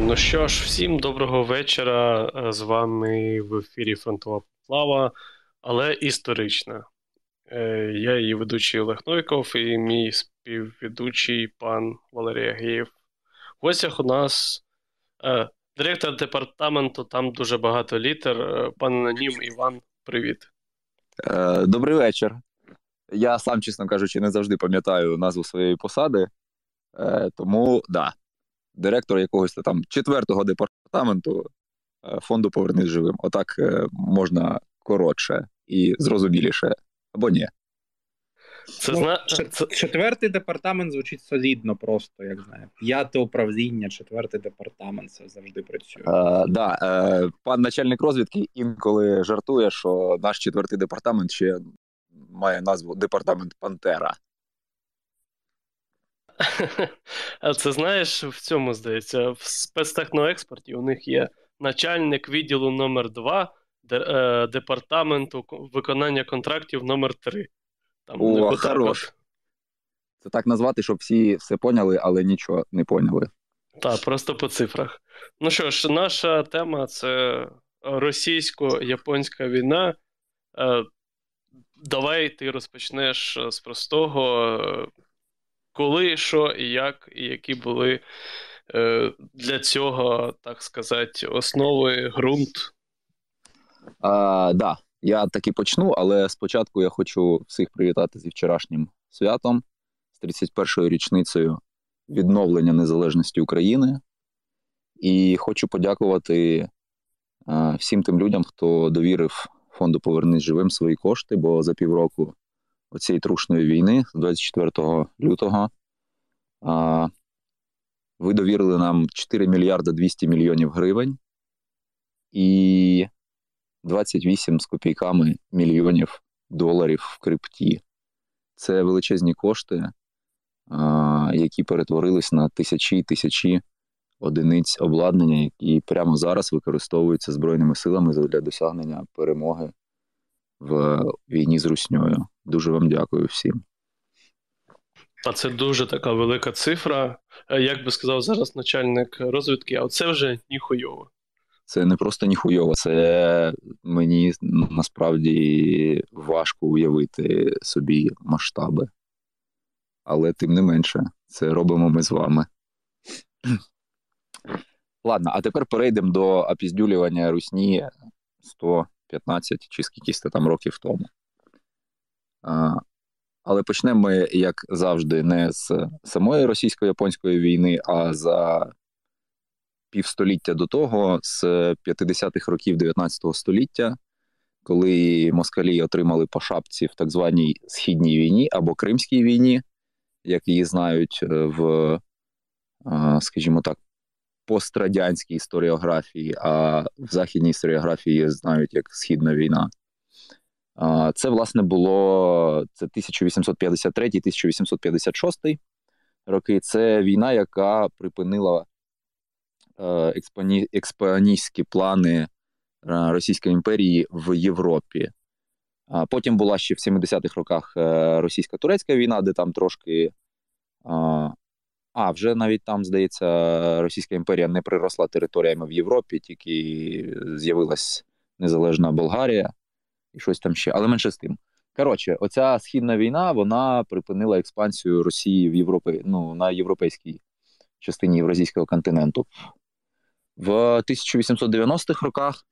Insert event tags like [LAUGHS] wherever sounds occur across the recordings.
Ну що ж, всім доброго вечора. Е, з вами в ефірі Фронтова Поплава, але історична. Е, я її ведучий Олег Новіков і мій співведучий пан Валерій Агієв. В гостях у нас е, директор департаменту, там дуже багато літер. Пан Анонім Іван, привіт. Добрий вечір. Я сам, чесно кажучи, не завжди пам'ятаю назву своєї посади, тому да, директор якогось там четвертого департаменту е, фонду Повернись живим. Отак е, можна коротше і зрозуміліше або ні. Це ну, зна... Четвертий департамент звучить солідно, просто як знаю. П'яте управління, четвертий департамент це завжди працює. А, да, е, Пан начальник розвідки інколи жартує, що наш четвертий департамент ще має назву Департамент Пантера. [LAUGHS] А це знаєш, в цьому здається, в спецтехноекспорті у них є начальник відділу номер 2 е, департаменту виконання контрактів номер 3 Там О, хорош. Це так назвати, щоб всі все поняли, але нічого не поняли. Так, просто по цифрах. Ну що ж, наша тема це російсько-японська війна. Е, давай ти розпочнеш з простого коли, що і як, і які були е, для цього, так сказати, основи, ґрунт. Так, да, я таки почну, але спочатку я хочу всіх привітати зі вчорашнім святом, з 31-ю річницею відновлення незалежності України. І хочу подякувати а, всім тим людям, хто довірив фонду Повернись живим свої кошти, бо за півроку оцієї трушної війни з 24 лютого. А, Ви довірили нам 4 мільярда 200 мільйонів гривень і 28 з копійками мільйонів доларів в крипті. Це величезні кошти, а, які перетворились на тисячі і тисячі одиниць обладнання, які прямо зараз використовуються Збройними силами для досягнення перемоги в війні з русньою. Дуже вам дякую всім. А це дуже така велика цифра. Е, як би сказав зараз начальник розвідки, а це вже ніхуйово. Це не просто ніхуйово, це мені насправді важко уявити собі масштаби. Але тим не менше, це робимо ми з вами. Ладно, а тепер перейдемо до опіздюлювання русні 115 чи скількись там років тому. Але почнемо ми, як завжди, не з самої російсько-японської війни, а за півстоліття до того, з 50-х років 19 століття, коли москалі отримали по шапці в так званій східній війні або Кримській війні, як її знають е, в, е, скажімо так, пострадянській історіографії, а в західній історіографії знають як Східна війна. Це, власне, було це 1853-1856 роки. Це війна, яка припинила е, експані... плани е, Російської імперії в Європі. Потім була ще в 70-х роках е, російсько-турецька війна, де там трошки. А, вже навіть там, здається, Російська імперія не приросла територіями в Європі, тільки з'явилась незалежна Болгарія і щось там ще, але менше з тим. Коротше, оця східна війна вона припинила експансію Росії в Європі, ну, на європейській частині Євразійського континенту. В 1890-х роках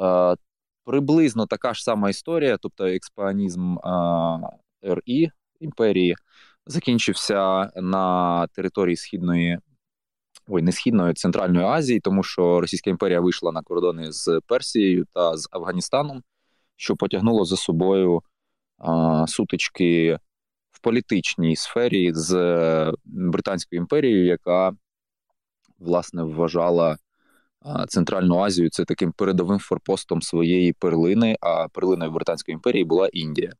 е, приблизно така ж сама історія, тобто експанізм е, РІ імперії, закінчився на території Східної, ой, не Східної, Центральної Азії, тому що Російська імперія вийшла на кордони з Персією та з Афганістаном що потягнуло за собою а, сутички в політичній сфері з е, Британською імперією, яка власне вважала Центральну Азію це таким передовим форпостом своєї перлини, а перлиною Британської імперії була Індія.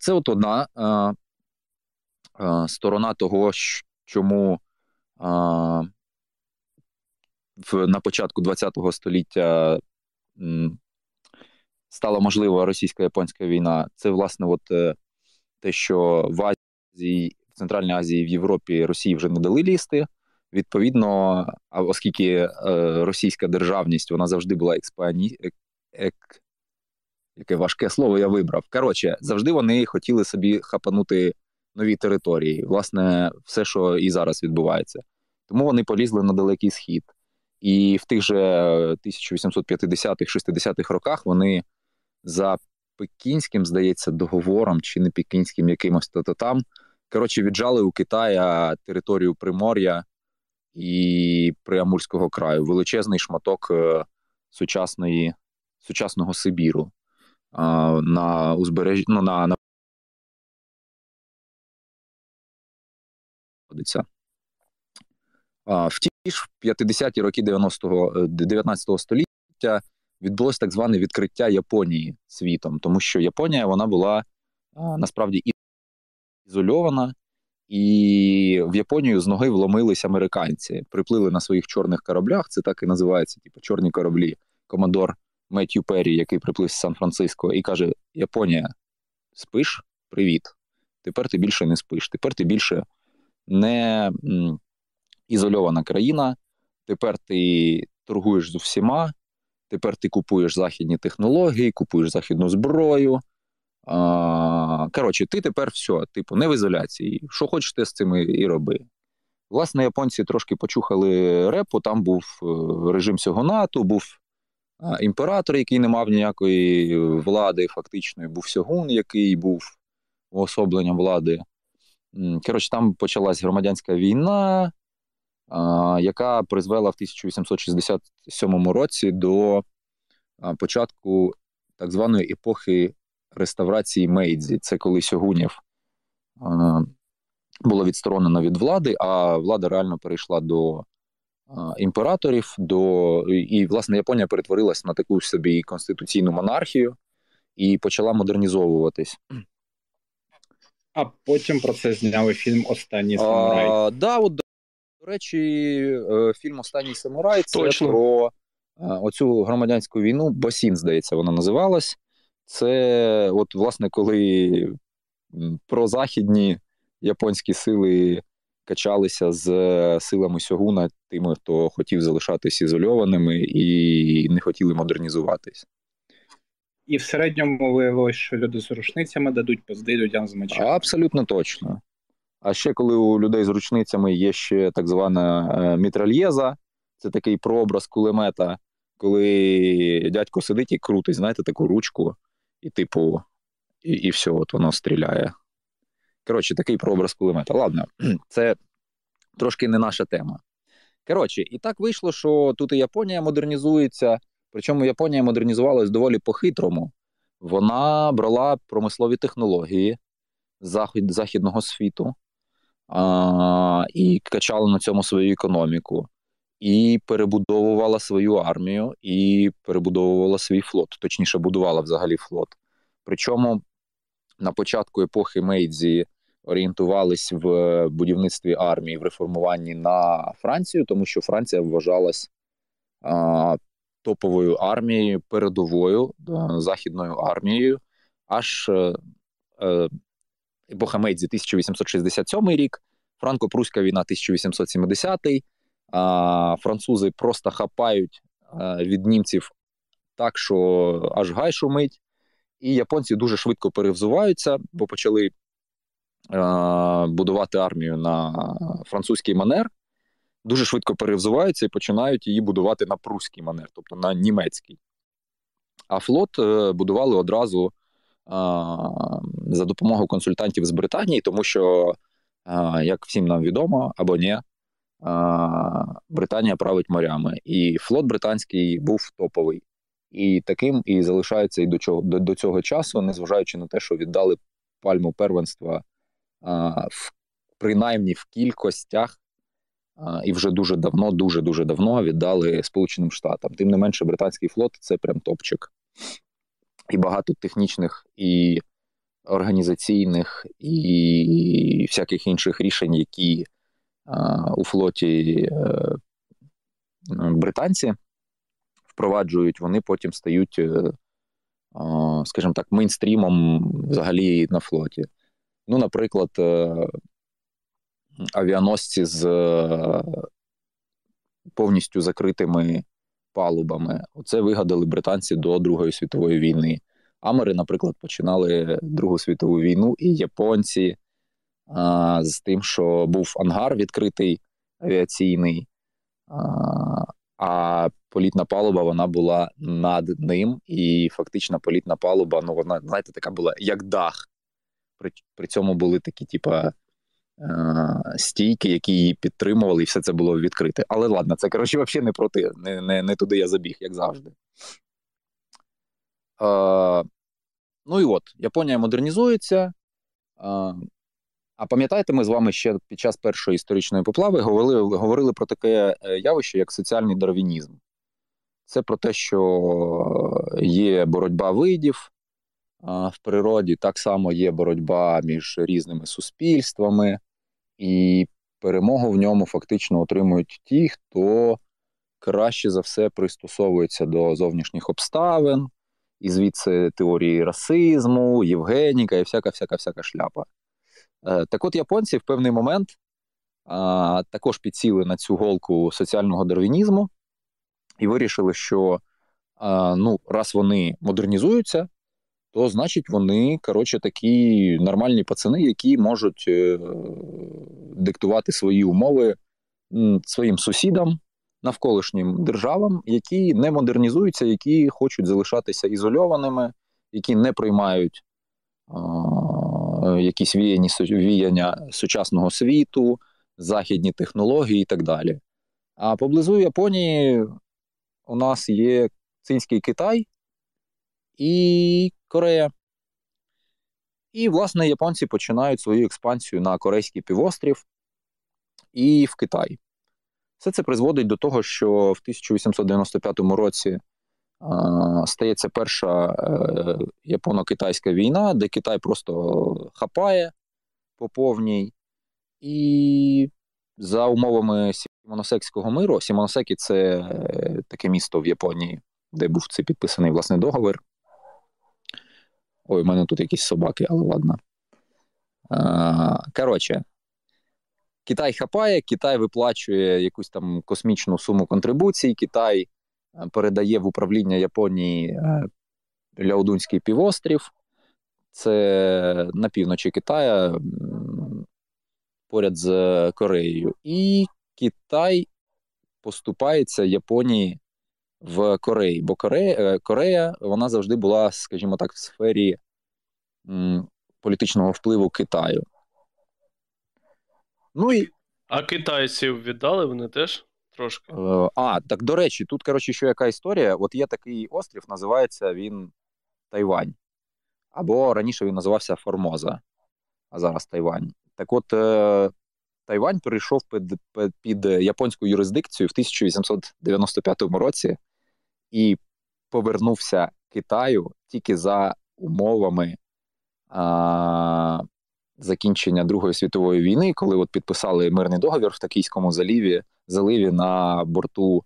Це от одна сторона того, чому в, на початку ХХ століття стала можлива російсько-японська війна, це власне от е, те, що в Азії, в Центральній Азії в Європі Росії вже не дали лізти, Відповідно, оскільки е, російська державність вона завжди була експані... ек... яке важке слово я вибрав. Коротше, завжди вони хотіли собі хапанути нові території. Власне, все, що і зараз відбувається. Тому вони полізли на далекий схід. І в тих же 1850-60-х роках вони за пекінським, здається, договором чи не пекінським якимось то там. Коротше, віджали у Китая територію Примор'я і Приамурського краю. Величезний шматок е, сучасної, сучасного Сибіру на узбережжі ну, на, на В ті ж 50-ті роки 90-го 19 го століття відбулось так зване відкриття Японії світом, тому що Японія вона була насправді ізольована, і в Японію з ноги вломились американці, приплили на своїх чорних кораблях. Це так і називається, типу чорні кораблі. Командор Меттью Перрі, який приплив з Сан-Франциско, і каже: Японія, спиш? Привіт. Тепер ти більше не спиш. Тепер ти більше не ізольована країна. Тепер ти торгуєш з усіма. Тепер ти купуєш західні технології, купуєш західну зброю. А, Коротше, ти тепер все, типу, не в ізоляції. Що хочеш, ти з цим і роби. Власне, японці трошки почухали репу, там був е, режим Сьогонату, був імператор, який не мав ніякої влади, фактичної, був Сьогун, який був уособленням влади. Коротше, там почалась громадянська війна, яка призвела в 1867 році до початку так званої епохи реставрації Мейдзі. Це коли Сьогунів було відсторонено від влади, а влада реально перейшла до імператорів. до І, власне, Японія перетворилась на таку собі конституційну монархію і почала модернізовуватись. А потім про це зняли фільм Останній самурай. А, да, от, До речі, е, фільм Останній самурай це Точно. про оцю громадянську війну. Босін, здається, вона називалась. Це, от, власне, коли прозахідні японські сили качалися з силами Сьогуна, тими, хто хотів залишатись ізольованими і не хотіли модернізуватись. І в середньому виявилось, що люди з рушницями дадуть позди людям з мечами. Абсолютно точно. А ще коли у людей з рушницями є ще так звана е, мітральєза, це такий прообраз кулемета, коли дядько сидить і крутить, знаєте, таку ручку, і, типу, і і все, от воно стріляє. Коротше, такий прообраз кулемета. Ладно, [CLEARS THROAT] це трошки не наша тема. Коротше, і так вийшло, що тут і Японія модернізується. Причому Японія модернізувалась доволі по-хитрому. Вона брала промислові технології захід, західного світу а, і качала на цьому свою економіку, і перебудовувала свою армію, і перебудовувала свій флот, точніше, будувала взагалі флот. Причому на початку епохи Мейдзі орієнтувались в будівництві армії в реформуванні на Францію, тому що Франція вважалась топовою армією, передовою західною армією, аж е, е, 1867 рік, Франко-Пруська війна 1870 а, Французи просто хапають від німців так, що аж гай шумить. І японці дуже швидко перевзуваються, бо почали е, будувати армію на французький манер, дуже швидко перевзуваються і починають її будувати на прусський манер, тобто на німецький. А флот е, будували одразу е, за допомогою консультантів з Британії, тому що, е, як всім нам відомо, або ні, Британія править морями. І флот британський був топовий. І таким і залишається і до чого до, до цього часу, незважаючи на те, що віддали пальму первенства а, в принаймні в кількостях, а, і вже дуже давно, дуже дуже давно віддали Сполученим Штатам. Тим не менше, британський флот це прям топчик. І багато технічних і організаційних і всяких інших рішень, які у флоті е, британці впроваджують, вони потім стають, е, скажімо так, мейнстрімом взагалі на флоті. Ну, наприклад, е, авіаносці з повністю закритими палубами. Оце вигадали британці до Другої світової війни. Амери, наприклад, починали Другу світову війну, і японці а, з тим, що був ангар відкритий авіаційний, а, а політна палуба вона була над ним, і фактично політна палуба, ну вона, знаєте, така була як дах. При при цьому були такі, типа, стійки, які її підтримували, і все це було відкрите. Але ладно, це коротше взагалі не проти, не, не, не туди я забіг, як завжди. Ну і от, Японія модернізується. А пам'ятаєте, ми з вами ще під час першої історичної поплави говорили говорили про таке е, явище, як соціальний дарвінізм. Це про те, що є боротьба видів в природі, так само є боротьба між різними суспільствами, і перемогу в ньому фактично отримують ті, хто краще за все пристосовується до зовнішніх обставин, і звідси теорії расизму, Євгеніка і всяка всяка всяка шляпа. Е, так от японці в певний момент а, також підсіли на цю голку соціального дарвінізму і вирішили, що а, ну, раз вони модернізуються, то значить вони коротше, такі нормальні пацани, які можуть е, диктувати свої умови своїм сусідам, навколишнім державам, які не модернізуються, які хочуть залишатися ізольованими, які не приймають якісь віяні, віяння сучасного світу, західні технології і так далі. А поблизу Японії у нас є цинський Китай і Корея. І, власне, японці починають свою експансію на Корейський півострів і в Китай. Все це призводить до того, що в 1895 році а, стається перша е, японо-китайська війна, де Китай просто хапає по повній. І за умовами Сімоносекського миру, Сімоносекі це е, таке місто в Японії, де був цей підписаний власне договір. Ой, у мене тут якісь собаки, але ладно. Коротше, Китай хапає, Китай виплачує якусь там космічну суму контрибуцій, Китай е, передає в управління Японії е, Ляодунський півострів. Це на півночі Китая поряд з Кореєю. І Китай поступається Японії в Кореї, бо Корея е, Корея вона завжди була, скажімо так, в сфері м, політичного впливу Китаю. Ну і... А китайців віддали вони теж трошки? Е, а, так до речі, тут, коротше, що яка історія? От є такий острів, називається він Тайвань. Або раніше він називався Формоза, а зараз Тайвань. Так от, е, Тайвань перейшов під, під японську юрисдикцію в 1895 році і повернувся Китаю тільки за умовами а, закінчення Другої світової війни, коли от підписали мирний договір в Токійському заліві заливі на борту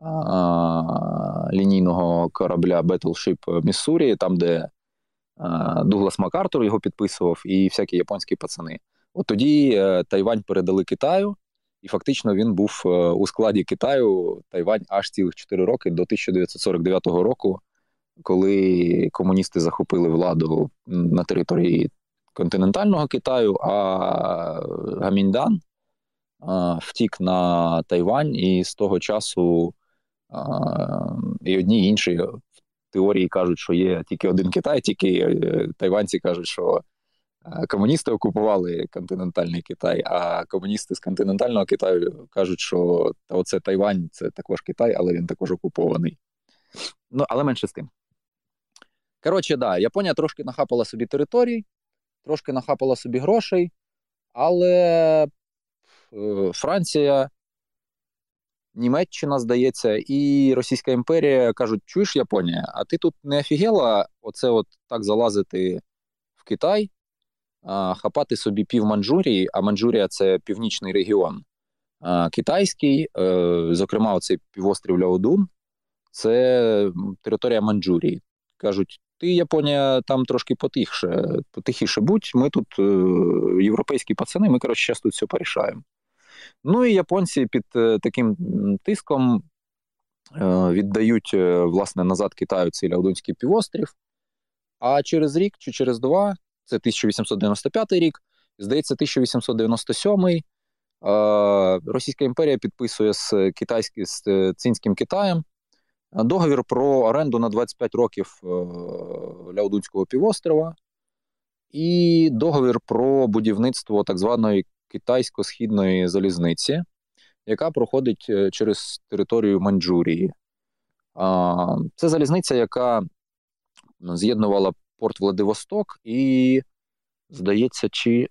а, лінійного корабля Battleship Міссурі, там, де а, Дуглас Макартур його підписував, і всякі японські пацани. От тоді е, Тайвань передали Китаю. І фактично він був е, у складі Китаю Тайвань аж цілих 4 роки до 1949 року, коли комуністи захопили владу на території континентального Китаю, а Гаміндан втік на Тайвань, і з того часу і одні і інші теорії кажуть, що є тільки один Китай, тільки е, тайванці кажуть, що комуністи окупували континентальний Китай, а комуністи з континентального Китаю кажуть, що оце Тайвань це також Китай, але він також окупований. Ну, але менше з тим. Коротше, да, Японія трошки нахапала собі територій, трошки нахапала собі грошей, але е, Франція, Німеччина, здається, і Російська імперія кажуть: чуєш Японія, а ти тут не офігела оце от так залазити в Китай, хапати собі пів Манчжурії, а Манчжурія це північний регіон китайський, е, зокрема, оцей півострів Ляодун, це територія Манчжурії. Кажуть, ти, Японія, там трошки потихше, потихіше будь, ми тут е, європейські пацани, ми, коротше, зараз тут все порішаємо. Ну і японці під таким тиском віддають власне назад Китаю цей Ляодунський півострів. А через рік чи через два, це 1895 рік, здається, 1897 Російська імперія підписує з китайським з цинським Китаєм. Договір про оренду на 25 років е, Ляодунського півострова. І договір про будівництво так званої китайсько-східної залізниці, яка проходить е, через територію Маньчжурії. Це залізниця, яка з'єднувала порт Владивосток і, здається, чи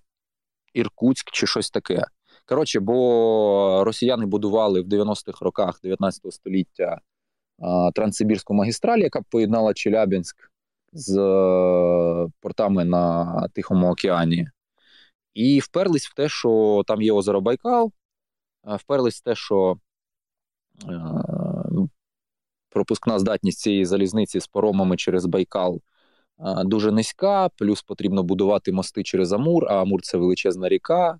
Іркутськ, чи щось таке. Коротше, бо росіяни будували в 90-х роках 19 століття Транссибірську магістраль, яка поєднала Челябінськ з е, портами на Тихому океані, і вперлись в те, що там є озеро Байкал, вперлись в те, що е, пропускна здатність цієї залізниці з паромами через Байкал дуже низька, плюс потрібно будувати мости через Амур, а Амур це величезна ріка.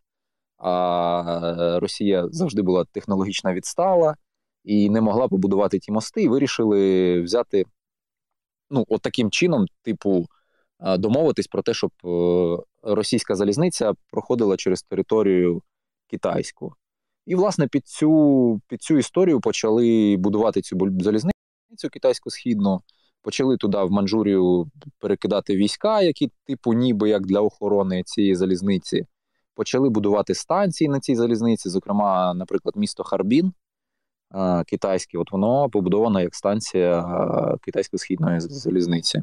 А Росія завжди була технологічно відстала і не могла побудувати ті мости, і вирішили взяти ну, от таким чином, типу, домовитись про те, щоб е, російська залізниця проходила через територію китайську. І, власне, під цю під цю історію почали будувати цю залізницю китайську східну, почали туди в Манчжурію перекидати війська, які, типу, ніби як для охорони цієї залізниці. Почали будувати станції на цій залізниці, зокрема, наприклад, місто Харбін, китайське, от воно побудовано як станція китайсько-східної залізниці.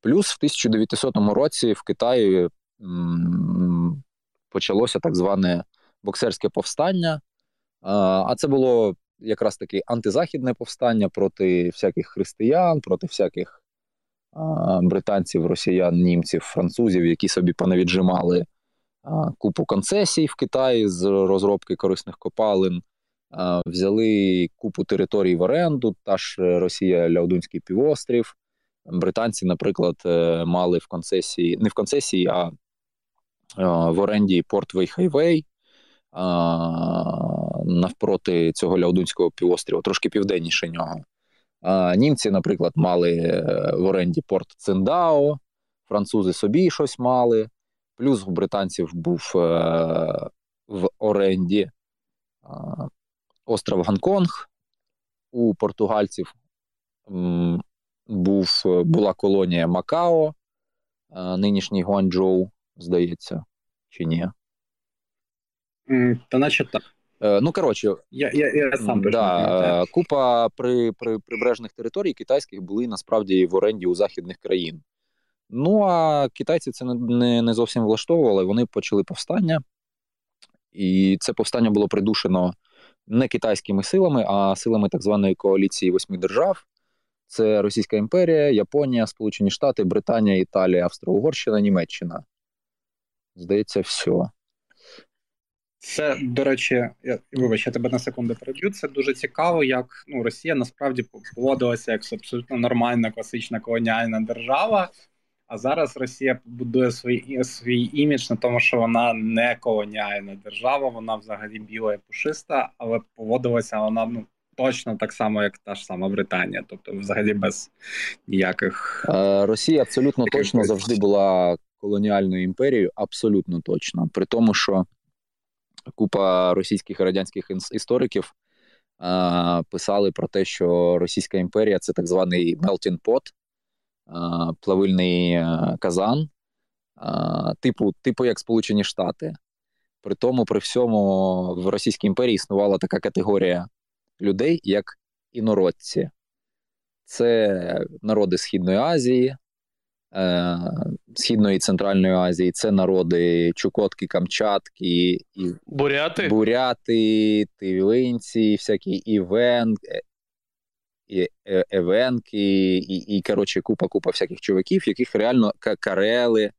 Плюс в 1900 році в Китаї почалося так зване боксерське повстання. А це було якраз таки антизахідне повстання проти всяких християн, проти всяких британців, росіян, німців, французів, які собі понавіджимали купу концесій в Китаї з розробки корисних копалин взяли купу територій в оренду, та ж е, Росія Ляодунський півострів. Британці, наприклад, е, мали в концесії, не в концесії, а в оренді порт Вейхайвей навпроти цього Ляодунського півострова, трошки південніше нього. Німці, наприклад, мали е, в оренді порт Циндао, французи собі щось мали. Плюс у британців був в оренді остров Гонконг. У португальців був, була колонія Макао, нинішній Гуанчжоу, здається, чи ні? Та наче так. Е, ну, коротше, я я, я сам да, купа при, при, прибережних територій китайських були насправді в оренді у західних країн. Ну, а китайці це не не зовсім влаштовували. Вони почали повстання, і це повстання було придушено не китайськими силами, а силами так званої коаліції восьми держав. Це Російська імперія, Японія, Сполучені Штати, Британія, Італія, Австро-Угорщина, Німеччина. Здається, все. Це, до речі, я вибач, я тебе на секунду переб'ю. Це дуже цікаво, як ну, Росія насправді поводилася як абсолютно нормальна класична колоніальна держава, а зараз Росія будує свій свій імідж на тому, що вона не колоніальна держава, вона взагалі біла і пушиста, але поводилася вона ну точно так само, як та ж сама Британія, тобто, взагалі, без ніяких е, Росія абсолютно точно завжди була колоніальною імперією, абсолютно точно. При тому, що купа російських і радянських істориків. Е, писали про те, що Російська імперія це так званий melting pot, плавильний е, казан, типу, типу як Сполучені Штати. При тому, при всьому, в Російській імперії існувала така категорія людей, як інородці. Це народи Східної Азії, Східної і Центральної Азії, це народи Чукотки, Камчатки, і буряти, буряти тивинці, всякі івен, і е, Евенки, і, і коротше, купа-купа всяких чуваків, яких реально карели,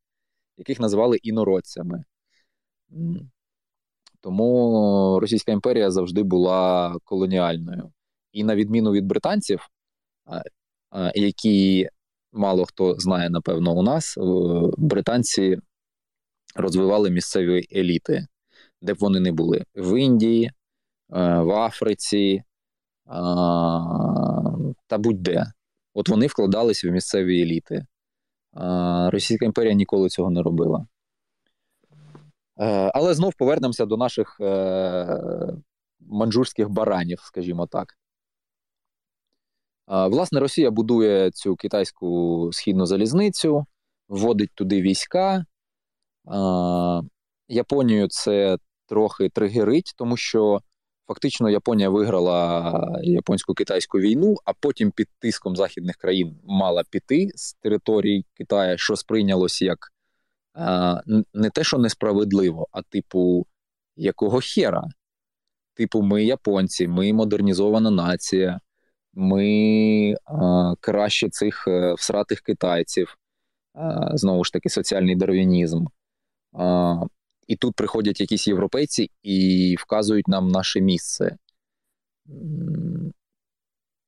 яких називали інородцями. Тому Російська імперія завжди була колоніальною. І на відміну від британців, які мало хто знає, напевно, у нас, британці розвивали місцеві еліти. де б вони не були: в Індії, е, в Африці та будь-де. От вони вкладалися в місцеві еліти. Російська імперія ніколи цього не робила. Е, але знов повернемося до наших е, манджурських баранів, скажімо так. Власне, Росія будує цю китайську східну залізницю, вводить туди війська. Японію це трохи тригерить, тому що фактично Японія виграла японсько-китайську війну, а потім під тиском західних країн мала піти з території Китаю, що сприйнялось як не те, що несправедливо, а типу, якого хера? Типу, ми японці, ми модернізована нація, ми краще цих е, всратих китайців, а, знову ж таки, соціальний дарвінізм. І тут приходять якісь європейці і вказують нам наше місце.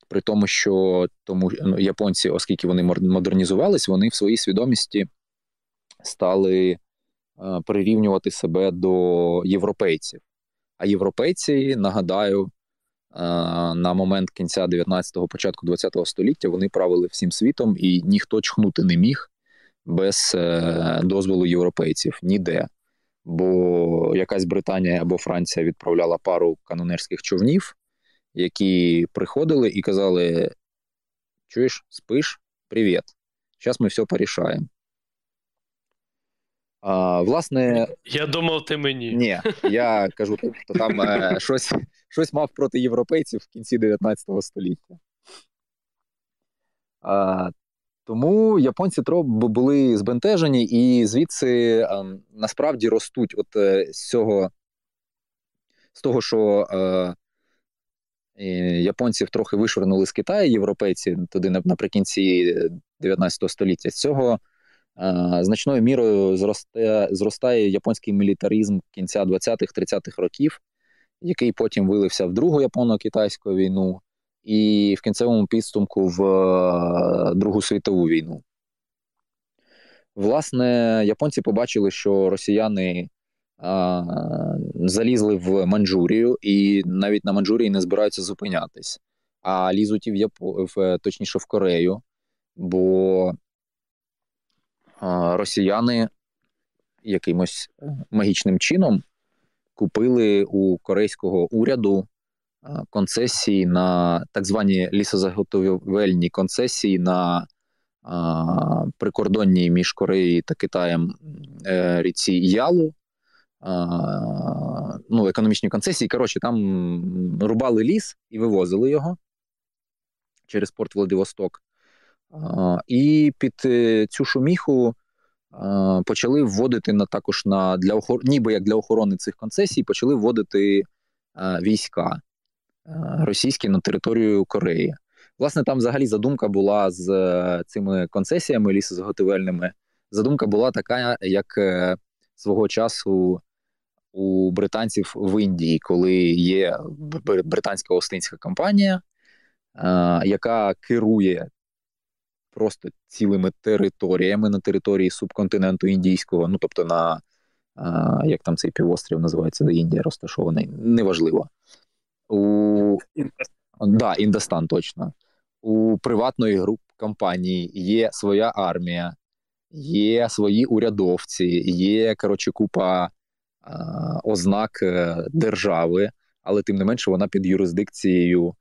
При тому, що тому ну, японці, оскільки вони модернізувались, вони в своїй свідомості стали прирівнювати себе до європейців. А європейці, нагадаю, на момент кінця 19-го, початку 20-го століття вони правили всім світом, і ніхто чхнути не міг без е, дозволу європейців ніде. Бо якась Британія або Франція відправляла пару канонерських човнів, які приходили і казали: Чуєш, спиш? Привіт! Зараз ми все порішаємо. А, Власне, я думав, ти мені. Ні, я кажу, що там е, щось щось мав проти європейців в кінці 19 століття. А, Тому японці були збентежені, і звідси а, ем, насправді ростуть от е, з цього, з того, що е, японців трохи вишвернули з Китаю, європейці туди наприкінці 19 століття. З цього значною мірою зростає, зростає японський мілітаризм кінця 20-30-х років, який потім вилився в Другу японо-китайську війну, і в кінцевому підсумку в е, Другу світову війну. Власне, японці побачили, що росіяни а, залізли в Манчжурію, і навіть на Манчжурії не збираються зупинятись, а лізуть і в Япо... в, точніше в Корею, бо росіяни якимось магічним чином купили у корейського уряду концесії на так звані лісозаготовельні концесії на прикордонній між Кореєю та Китаєм е, ріці Ялу. Ну, Економічні концесії. Коротше, там рубали ліс і вивозили його через порт Владивосток. І під е, цю шуміху почали вводити на також на для охор... ніби як для охорони цих концесій, почали вводити війська російські на територію Кореї. Власне, там взагалі задумка була з е, цими концесіями лісозаготівельними. Задумка була така, як е, свого часу у британців в Індії, коли є британська остинська компанія, яка керує просто цілими територіями на території субконтиненту індійського, ну тобто на а, як там цей півострів називається, де Індія розташований, неважливо. У да, Індостан точно. У приватної групи компанії є своя армія, є свої урядовці, є коротше, купа а, ознак е, держави, але тим не менше вона під юрисдикцією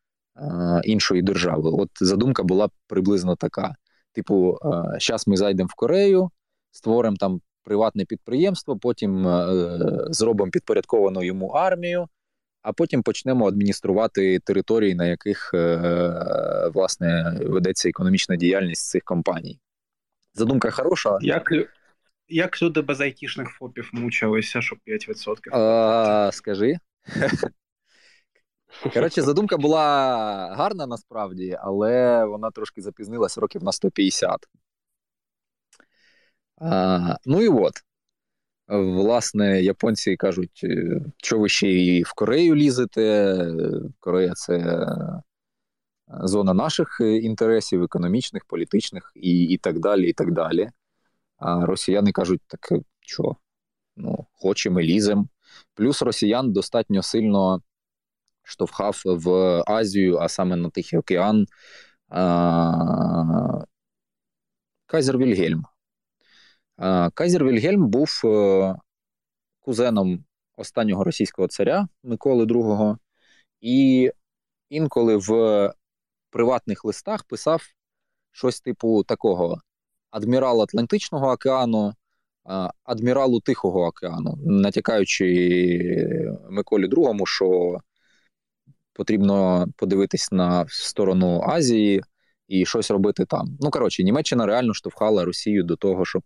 іншої держави. От задумка була приблизно така: типу, зараз ми зайдемо в Корею, створимо там приватне підприємство, потім е, зробимо підпорядковану йому армію, а потім почнемо адмініструвати території, на яких е, власне ведеться економічна діяльність цих компаній. Задумка хороша. Як як люди без айтішних ФОПів мучилися, щоб 5%? А, Скажи. Коротше, [LAUGHS] задумка була гарна насправді, але вона трошки запізнилась років на 150. А, Ну і от. Власне, японці кажуть, «Е, що ви ще і в Корею лізете. Корея це е, зона наших інтересів, економічних, політичних і і так далі. і так далі. А росіяни кажуть, так що, ну, хочемо, ліземо. Плюс росіян достатньо сильно штовхав в Азію, а саме на Тихий океан Кайзер Вільгельм. Кайзер Вільгельм був е, кузеном останнього російського царя Миколи II, і інколи в приватних листах писав щось типу такого: адмірал Атлантичного океану, адміралу Тихого океану, натякаючи Миколі II, що потрібно подивитись на сторону Азії і щось робити там. Ну коротше, Німеччина реально штовхала Росію до того, щоб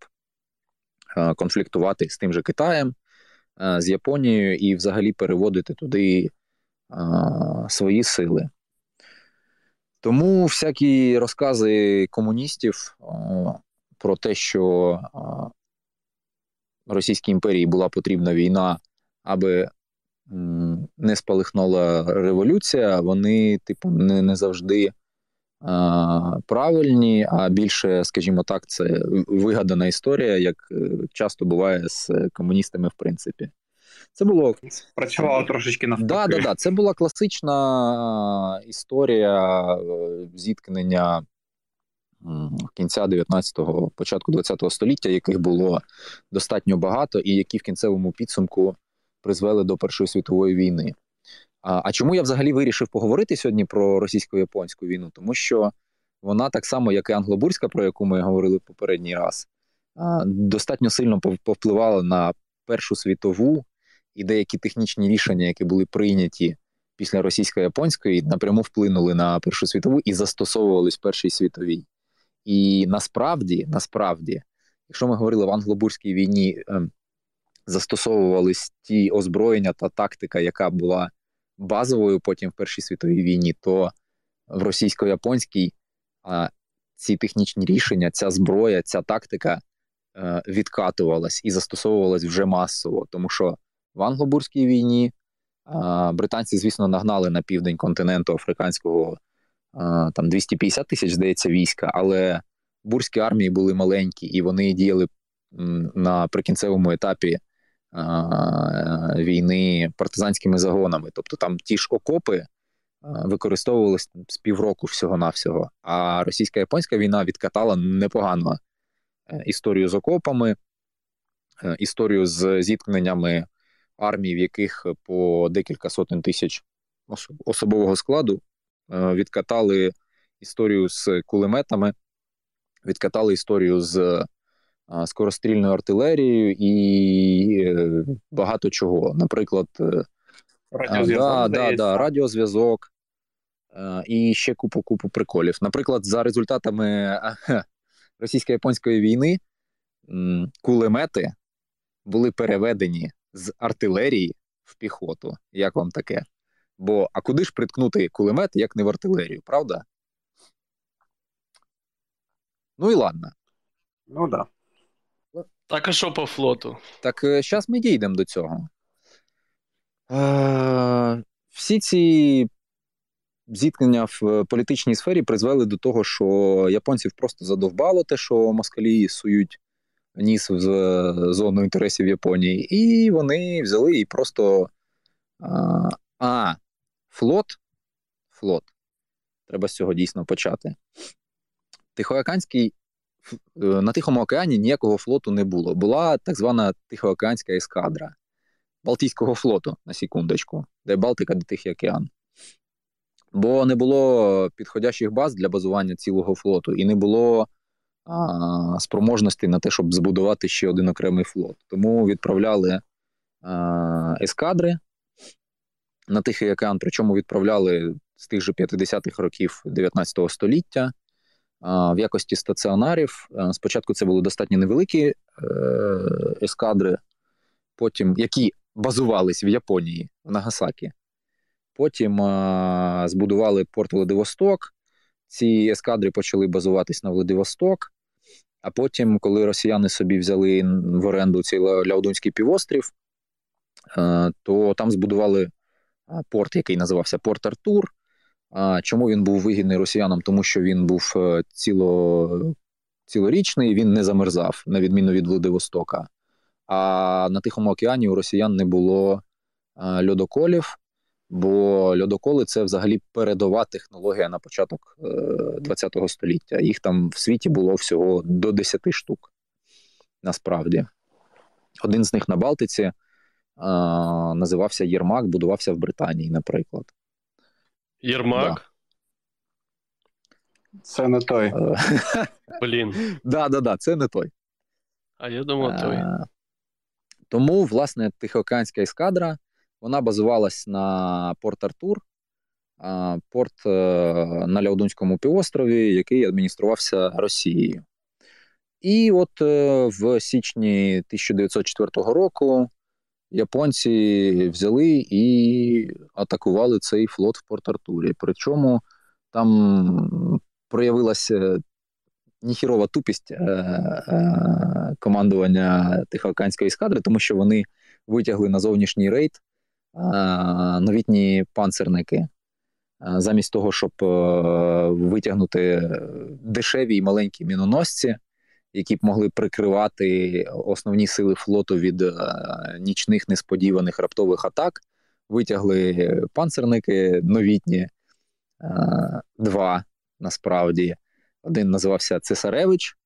е, конфліктувати з тим же Китаєм, е, з Японією і взагалі переводити туди е, свої сили. Тому всякі розкази комуністів про те, що Російській імперії була потрібна війна, аби не спалихнула революція, вони, типу, не не завжди а, правильні, а більше, скажімо так, це вигадана історія, як е, часто буває з комуністами, в принципі. Це було працювало трошечки навпаки. Да, да, да. Це була класична історія е, зіткнення кінця 19-го, початку 20-го століття, яких було достатньо багато, і які в кінцевому підсумку призвели до Першої світової війни. А а чому я взагалі вирішив поговорити сьогодні про російсько-японську війну? Тому що вона так само, як і англобурська, про яку ми говорили попередній раз, достатньо сильно повпливала на Першу світову і деякі технічні рішення, які були прийняті після російсько-японської, напряму вплинули на Першу світову і застосовувались в Першій світовій. І насправді, насправді, якщо ми говорили в англобурській війні, ем, застосовувались ті озброєння та тактика, яка була базовою потім в Першій світовій війні, то в російсько-японській ці технічні рішення, ця зброя, ця тактика е, відкатувалась і застосовувалась вже масово. Тому що в англобурській війні британці, звісно, нагнали на південь континенту африканського там 250 тисяч, здається, війська, але бурські армії були маленькі і вони діяли на прикінцевому етапі війни партизанськими загонами. Тобто там ті ж окопи використовувалися з півроку всього-навсього. А російсько-японська війна відкатала непогано е, історію з окопами, е, історію з зіткненнями армій, в яких по декілька сотень тисяч особового складу е, відкатали історію з кулеметами, відкатали історію з скорострільною артилерією і е, багато чого. Наприклад, е, радіозв'язок, да, да, да, радіозв'язок і ще купу купу приколів. Наприклад, за результатами російсько-японської війни кулемети були переведені з артилерії в піхоту. Як вам таке? Бо а куди ж приткнути кулемет, як не в артилерію, правда? Ну і ладно. Ну да. Так, а що по флоту? Так зараз е, ми дійдемо до цього. Е, Всі ці зіткнення в політичній сфері призвели до того, що японців просто задовбало те, що москалі сують ніс в зону інтересів Японії, і вони взяли і просто. А, а флот. Флот. Треба з цього дійсно почати. Тихоокеанський Е, на Тихому океані ніякого флоту не було. Була так звана Тихоокеанська ескадра Балтійського флоту, на секундочку, де Балтика, де Тихий океан. Бо не було підходящих баз для базування цілого флоту, і не було а, спроможності на те, щоб збудувати ще один окремий флот. Тому відправляли а, ескадри на Тихий океан, причому відправляли з тих же 50-х років 19 століття в якості стаціонарів. Е, спочатку це були достатньо невеликі е, ескадри, потім які базувались в Японії, в Нагасакі. Потім збудували порт Владивосток. Ці ескадри почали базуватись на Владивосток. А потім, коли росіяни собі взяли в оренду цей Ляодунський півострів, е, то там збудували порт, який називався Порт Артур. Чому він був вигідний росіянам? Тому що він був е, ціло, цілорічний, він не замерзав, на відміну від Владивостока. А на Тихому океані у росіян не було е, льодоколів, бо льодоколи це взагалі передова технологія на початок ХХ століття. Їх там в світі було всього до 10 штук. Насправді, один з них на Балтиці називався Єрмак, будувався в Британії, наприклад. Єрмак? Да. Це не той. [LAUGHS] Блін. Да, да, да, це не той. А я думав, той. Е, Тому, власне, Тихоокеанська ескадра вона базувалась на Порт Артур, а, порт е, на Ляодунському півострові, який адмініструвався Росією. І от е, в січні 1904 року японці взяли і атакували цей флот в Порт Артурі. Причому там проявилася ніхірова тупість е, е, командування Тихоокеанської ескадри, тому що вони витягли на зовнішній рейд е, новітні панцерники. Е, замість того, щоб е, витягнути дешеві і маленькі міноносці, які б могли прикривати основні сили флоту від е, нічних несподіваних раптових атак, витягли панцерники новітні, е, два насправді. Один називався Цесаревич,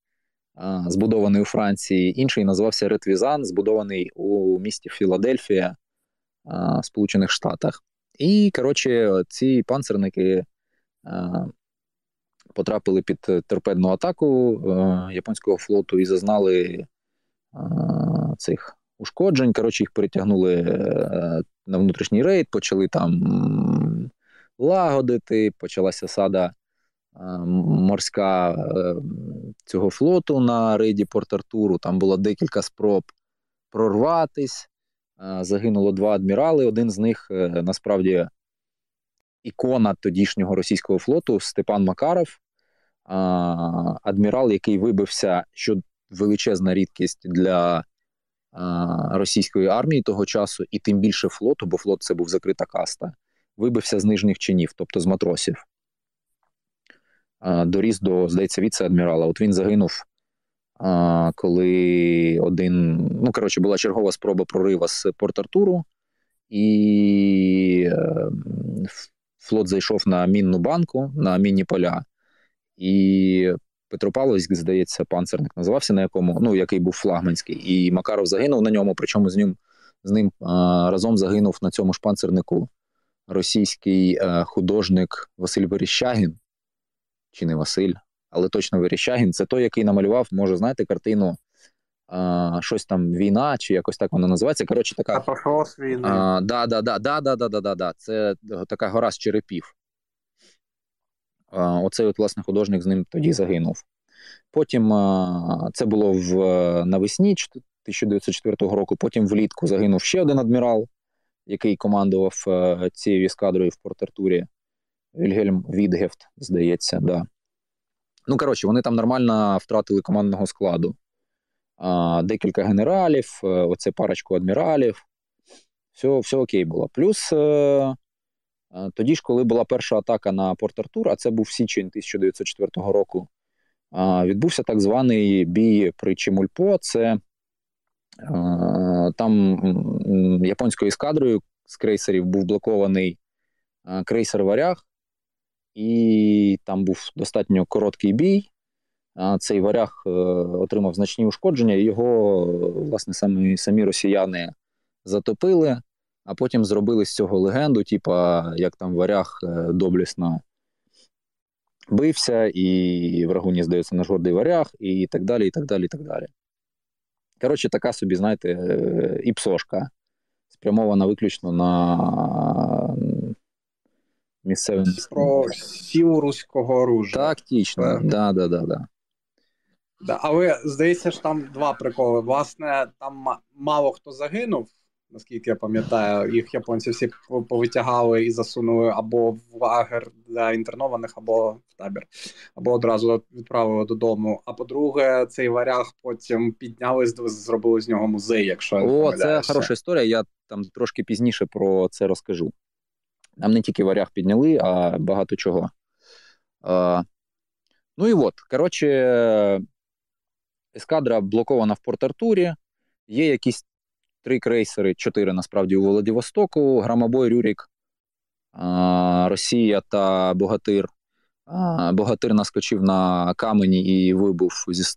е, збудований у Франції, інший називався Ретвізан, збудований у місті Філадельфія, Сполучених Штатах. І, коротше, ці панцерники потрапили під торпедну атаку японського флоту і зазнали цих ушкоджень. Коротше, їх перетягнули на внутрішній рейд, почали там лагодити, почалася сада морська цього флоту на рейді Порт Артуру. Там було декілька спроб прорватись. Загинуло два адмірали. Один з них насправді ікона тодішнього російського флоту Степан Макаров, адмірал, який вибився, що величезна рідкість для російської армії того часу, і тим більше флоту, бо флот це був закрита каста, вибився з нижніх чинів, тобто з матросів. Доріс до, здається, віце-адмірала. От він загинув, коли один. Ну, коротше, була чергова спроба прорива з Порт Артуру, і е, флот зайшов на мінну банку, на мінні поля. І Петропавловськ, здається, панцерник називався, на якому, ну, який був флагманський. І Макаров загинув на ньому, причому з ним з ним а, разом загинув на цьому ж панцернику російський а, художник Василь Верещагін, чи не Василь, але точно Верещагін. Це той, який намалював, може, знаєте, картину а, щось там війна, чи якось так вона називається. Коротше, така. Апофеоз війни. А, да, да, да, да, да, да, да, да. Це така гора з черепів. А, оцей, от, власне, художник з ним тоді загинув. Потім це було в навесні 1904 року. Потім влітку загинув ще один адмірал, який командував цією ескадрою в Порт-Артурі. Вільгельм Відгефт, здається, да. Ну, коротше, вони там нормально втратили командного складу декілька генералів, е, оце парочку адміралів. Все все окей було. Плюс е, е, тоді ж, коли була перша атака на Порт Артур, а це був січень 1904 року, відбувся так званий бій при Чемульпо. Це там японською ескадрою з крейсерів був блокований крейсер Варяг, і там був достатньо короткий бій. Цей варяг е, отримав значні ушкодження, і його власне самі самі росіяни затопили, а потім зробили з цього легенду, типа як там варяг е, доблісно бився, і врагу здається наш гордий варяг, і так далі. і так далі, і так далі. Коротше, така собі, знаєте, е, іпсошка, спрямована виключно на місцевим. Про сілу руського оружия. Тактично, да, да, да, да. Да, Але здається, ж там два приколи. Власне, там мало хто загинув, наскільки я пам'ятаю, їх японці всі повитягали і засунули або в лагер для інтернованих, або в табір, або одразу відправили додому. А по-друге, цей варяг потім підняли, зробили з нього музей. Якщо О, це хороша історія. Я там трошки пізніше про це розкажу. Нам не тільки варяг підняли, а багато чого. А, Ну і от, коротше, ескадра блокована в Порт-Артурі. Є якісь три крейсери, чотири насправді у Владивостоку, Грамобой, Рюрік, Росія та Богатир. Богатир наскочив на камені і вибув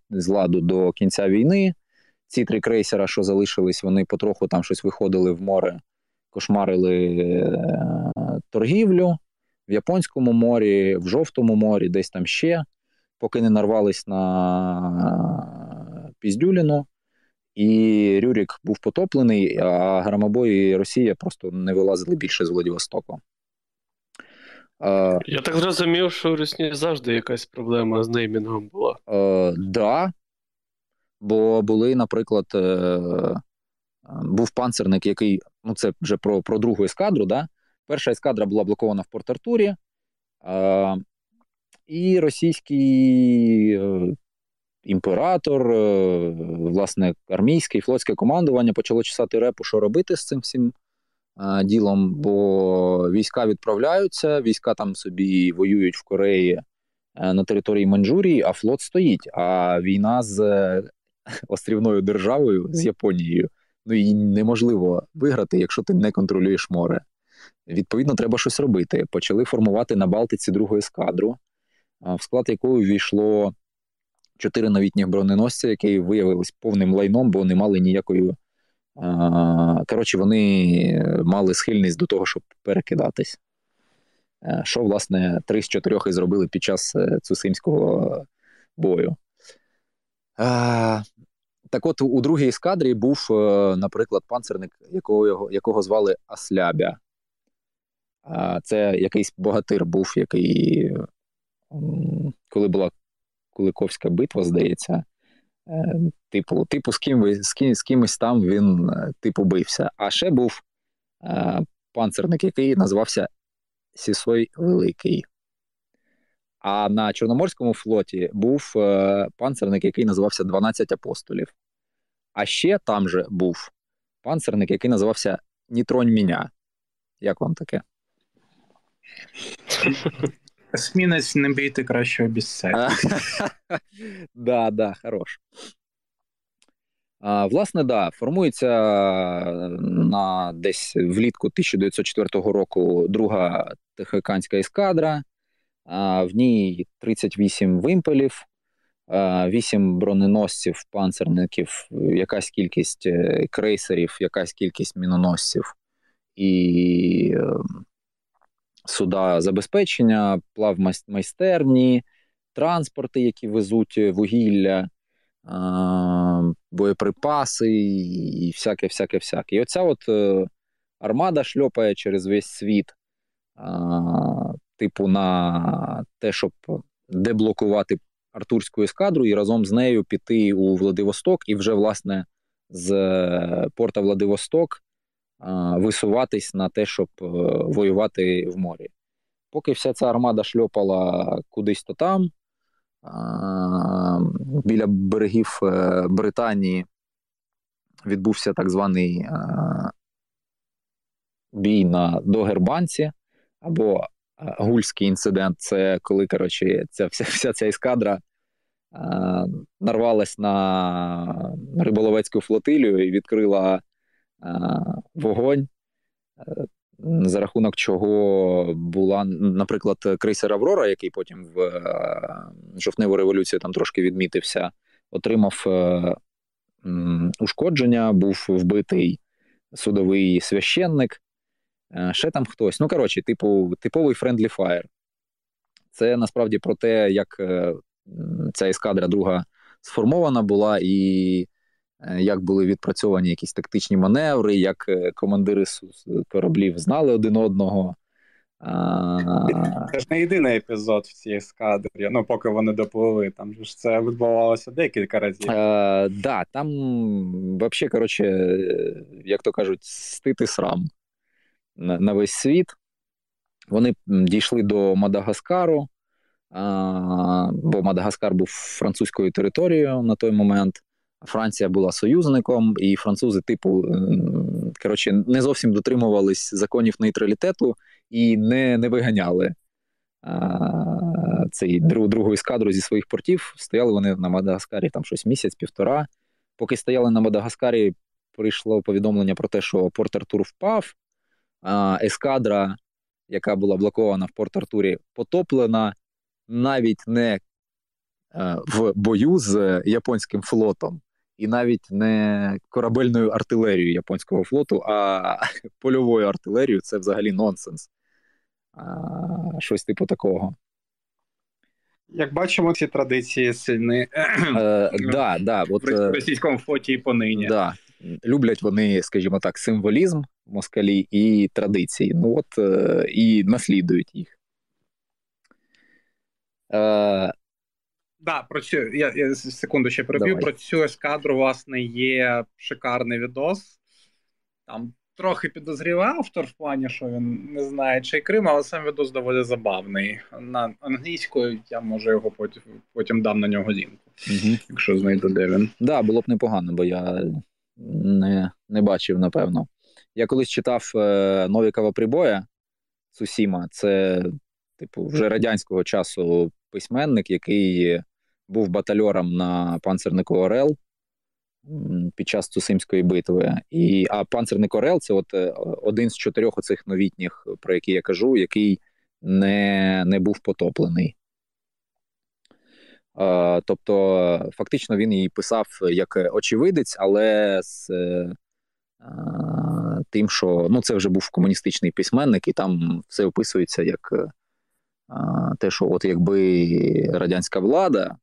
з ладу до кінця війни. Ці три крейсера, що залишились, вони потроху там щось виходили в море, кошмарили е, торгівлю в Японському морі, в Жовтому морі, десь там ще, поки не нарвались на Піздюліну. І Рюрік був потоплений, а Громобой і Росія просто не вилазили більше з Владивостоку. Я так зрозумів, що у Росії завжди якась проблема з неймінгом була. Так. Да. Бо були, наприклад, е, був панцерник, який ну це вже про про другу ескадру. Да? Перша ескадра була блокована в Порт-Артурі, і російський е, імператор, е, власне, армійське і флотське командування почало чесати репу, що робити з цим всім е, ділом, бо війська відправляються, війська там собі воюють в Кореї е, на території Маньчжурії, а флот стоїть. А війна з острівною державою, з Японією, ну її неможливо виграти, якщо ти не контролюєш море. Відповідно, треба щось робити. Почали формувати на Балтиці другу ескадру, в склад якої війшло чотири новітніх броненосця, які виявились повним лайном, бо не мали ніякої. Коротше, вони мали схильність до того, щоб перекидатись. Е, що, власне, три з чотирьох і зробили під час е, цусимського бою. Так от у другій ескадрі був, е, наприклад, панцерник, якого якого звали Аслябя. Це якийсь богатир був, який, коли була Куликовська битва, здається. Е, типу, типу, з ким, з, ким, з кимось там він е, типу бився. А ще був е, панцерник, який називався Сісой Великий. А на Чорноморському флоті був е, панцерник, який називався 12 апостолів. А ще там же був панцерник, який називався Нітронь Міня. Як вам таке? [LAUGHS] Есмінець не бійте кращого бісця. [LAUGHS] Да, да, хорош. А, Власне, да, формується на десь влітку 1904 року друга Тихоокеанська ескадра, а, в ній 38 вимпелів, 8 броненосців, панцерників, якась кількість е, крейсерів, якась кількість міноносців і ем, суда забезпечення, плавмайстерні, транспорти, які везуть вугілля, боєприпаси і всяке, всяке, всяке. І оця от е, армада шльопає через весь світ, типу, на те, щоб деблокувати Артурську ескадру і разом з нею піти у Владивосток і вже, власне, з е, порта Владивосток висуватись на те, щоб е, воювати в морі. Поки вся ця армада шльопала кудись то там, біля берегів е, Британії відбувся так званий бій на Догербанці або гульський інцидент. Це коли коротше, ця вся, вся ця ескадра нарвалась на риболовецьку флотилію і відкрила вогонь, е, за рахунок чого була, наприклад, крейсер Аврора, який потім в е, жовтневу революцію там трошки відмітився, отримав е, ушкодження, був вбитий судовий священник. Ще там хтось. Ну, коротше, типу, типовий friendly fire. Це насправді про те, як ця ескадра друга сформована була, і Е, як були відпрацьовані якісь тактичні маневри, як е, командири кораблів знали один одного. Це ж не єдиний епізод в цій ескадрі, ну поки вони допливли. Там ж це відбувалося декілька разів. Так, е, там взагалі, коротше, як то кажуть, стити срам на весь світ. Вони дійшли до Мадагаскару, бо Мадагаскар був французькою територією на той момент. Франція була союзником, і французи, типу, коротше, не зовсім дотримувались законів нейтралітету і не не виганяли а, цей другу ескадру зі своїх портів. Стояли вони на Мадагаскарі там щось місяць-півтора, Поки стояли на Мадагаскарі, прийшло повідомлення про те, що Порт Артур впав, а ескадра, яка була блокована в Порт Артурі, потоплена навіть не е, в бою з японським флотом, і навіть не корабельною артилерією японського флоту, а [LAUGHS] польовою артилерією це взагалі нонсенс. А, Щось типу такого. Як бачимо, ці традиції сильні е, [CLEARS THROAT] да, да, от, в е, російському флоті і понині. Да. Люблять вони, скажімо так, символізм москалі і традиції. Ну от е, і наслідують їх. Е, Да, про цю я, я секунду ще переб'ю. Про цю ескадру, власне, є шикарний відос. Там трохи підозрівав автор в плані, що він не знає, чи Крим, але сам відос доволі забавний. На англійською я може його потім потім дам на нього лінку, угу. якщо знайду де він. Так, да, було б непогано, бо я не не бачив, напевно. Я колись читав е, Новікова прибоя Сусіма, це, типу, вже радянського часу письменник, який був батальором на панцернику Орел під час Цусимської битви. І, А панцерник Орел це от е, один з чотирьох оцих новітніх, про які я кажу, який не, не був потоплений. Тобто, фактично він її писав як очевидець, але з тим, що ну, це вже був комуністичний письменник, і там все описується як те, що от якби радянська влада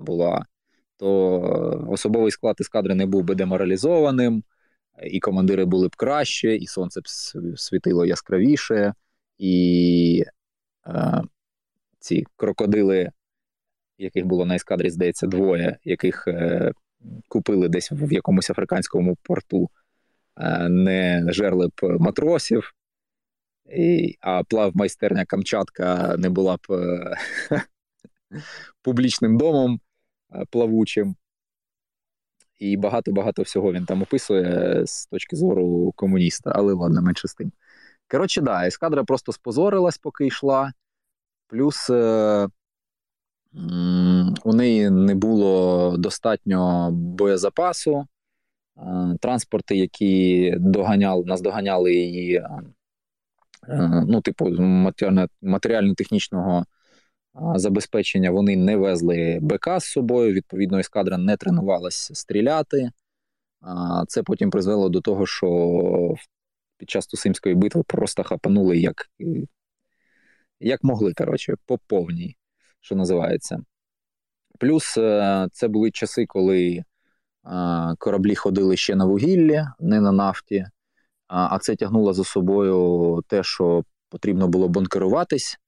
була, то особовий склад ескадри не був би деморалізованим, і командири були б краще, і сонце б світило яскравіше, і е, ці крокодили яких було на ескадрі, здається, двоє, яких е, купили десь в якомусь африканському порту, е, не жерли б матросів, і, а плав майстерня Камчатка не була б е, [LAUGHS] публічним домом плавучим. І багато-багато всього він там описує з точки зору комуніста, але ладно, менше з тим. Коротше, да, ескадра просто спозорилась, поки йшла. Плюс е, у неї не було достатньо боєзапасу. Транспорти, які доганяли, наздоганяли її, е, ну, типу, матеріально-технічного забезпечення, вони не везли БК з собою. Відповідно, ескадра не тренувалася стріляти. Це потім призвело до того, що під час Тусимської битви просто хапанули як як могли, коротше, по повній що називається. Плюс е, це були часи, коли е, кораблі ходили ще на вугіллі, не на нафті, а це тягнуло за собою те, що потрібно було бункеруватись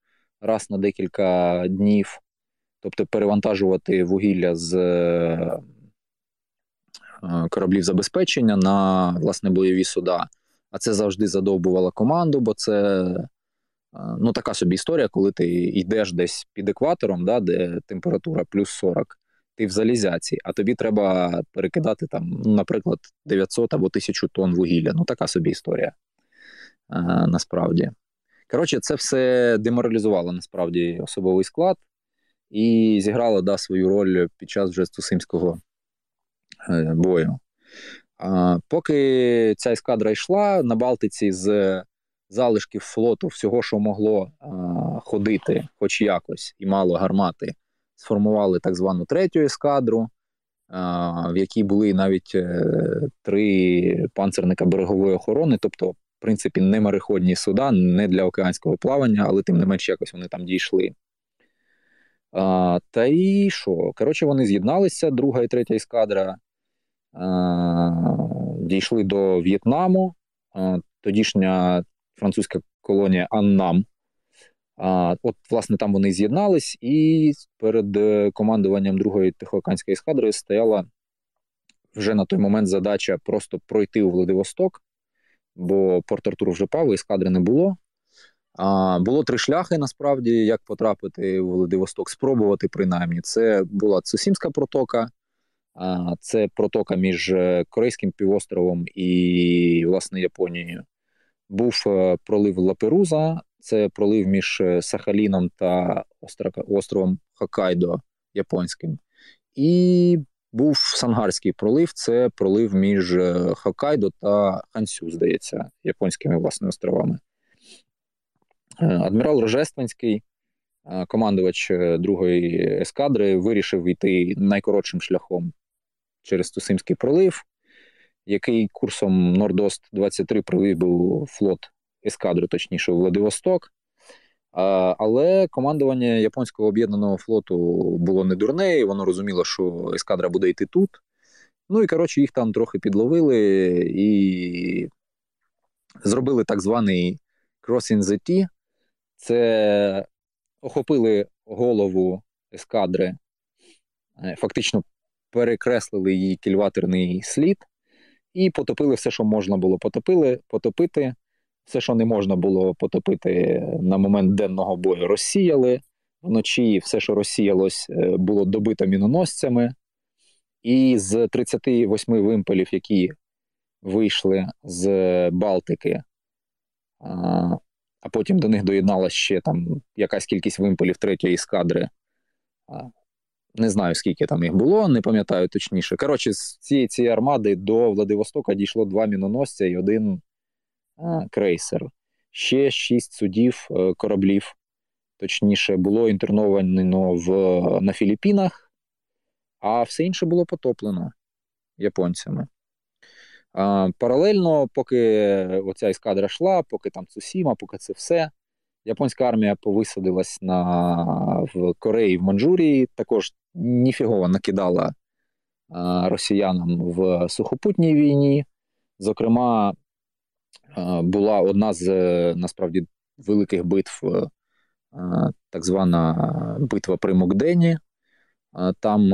раз на декілька днів, тобто перевантажувати вугілля з е, кораблів забезпечення на власне бойові суда. А це завжди задовбувало команду, бо це ну така собі історія, коли ти йдеш десь під екватором, да, де температура плюс 40, ти в залізяці, а тобі треба перекидати там, ну, наприклад, 900 або 1000 тонн вугілля. Ну, така собі історія насправді. Коротше, це все деморалізувало насправді особовий склад і зіграло да, свою роль під час вже Стусимського е, бою. А, Поки ця ескадра йшла на Балтиці з залишків флоту, всього, що могло а, ходити, хоч якось, і мало гармати, сформували так звану третю ескадру, в якій були навіть е, три панцерника берегової охорони, тобто, принципі, не мореходні суда, не для океанського плавання, але тим не менш якось вони там дійшли. А, Та і що? Коротше, вони з'єдналися, друга і третя ескадра. Дійшли до В'єтнаму. Тодішня французька колонія Аннам. А, От, власне, там вони з'єднались, і перед е, командуванням другої Тихоокеанської ескадри стояла вже на той момент задача просто пройти у Владивосток, бо Порт Артур вже пав, і ескадри не було. А, Було три шляхи насправді, як потрапити у Владивосток, спробувати принаймні. Це була Цусімська протока, а, це протока між е, Корейським півостровом і, власне, Японією був е, пролив Лаперуза, це пролив між е, Сахаліном та островом Хоккайдо японським. І був Сангарський пролив. Це пролив між е, Хоккайдо та Хансю, здається, японськими власне островами. Е, адмірал Рожественський, е, командувач другої ескадри, вирішив йти найкоротшим шляхом через Тусимський пролив, який курсом Нордост 23 провів був флот ескадри, точніше, у Владивосток. Але командування японського об'єднаного флоту було не дурне, і воно розуміло, що ескадра буде йти тут. Ну і коротше, їх там трохи підловили і зробили так званий Crossing the T. Це охопили голову ескадри, е, фактично перекреслили її кільватерний слід і потопили все, що можна було потопили, потопити. Все, що не можна було потопити на момент денного бою, розсіяли. Вночі все, що розсіялось, е, було добито міноносцями. І з 38 вимпелів, які вийшли з Балтики, а потім до них доєдналася ще там якась кількість вимпелів третьої ескадри. Не знаю, скільки там їх було, не пам'ятаю точніше. Коротше, з цієї цієї армади до Владивостока дійшло два міноносця і один крейсер. Ще шість судів е, кораблів, точніше, було інтерновано в, на Філіппінах, а все інше було потоплено японцями. А, Паралельно, поки оця ескадра йшла, поки там Цусіма, поки це все, японська армія повисадилась на, в Кореї в Манчжурії, також ніфігово накидала а, росіянам в сухопутній війні. Зокрема, була одна з насправді великих битв, е, так звана битва при Мокдені. Там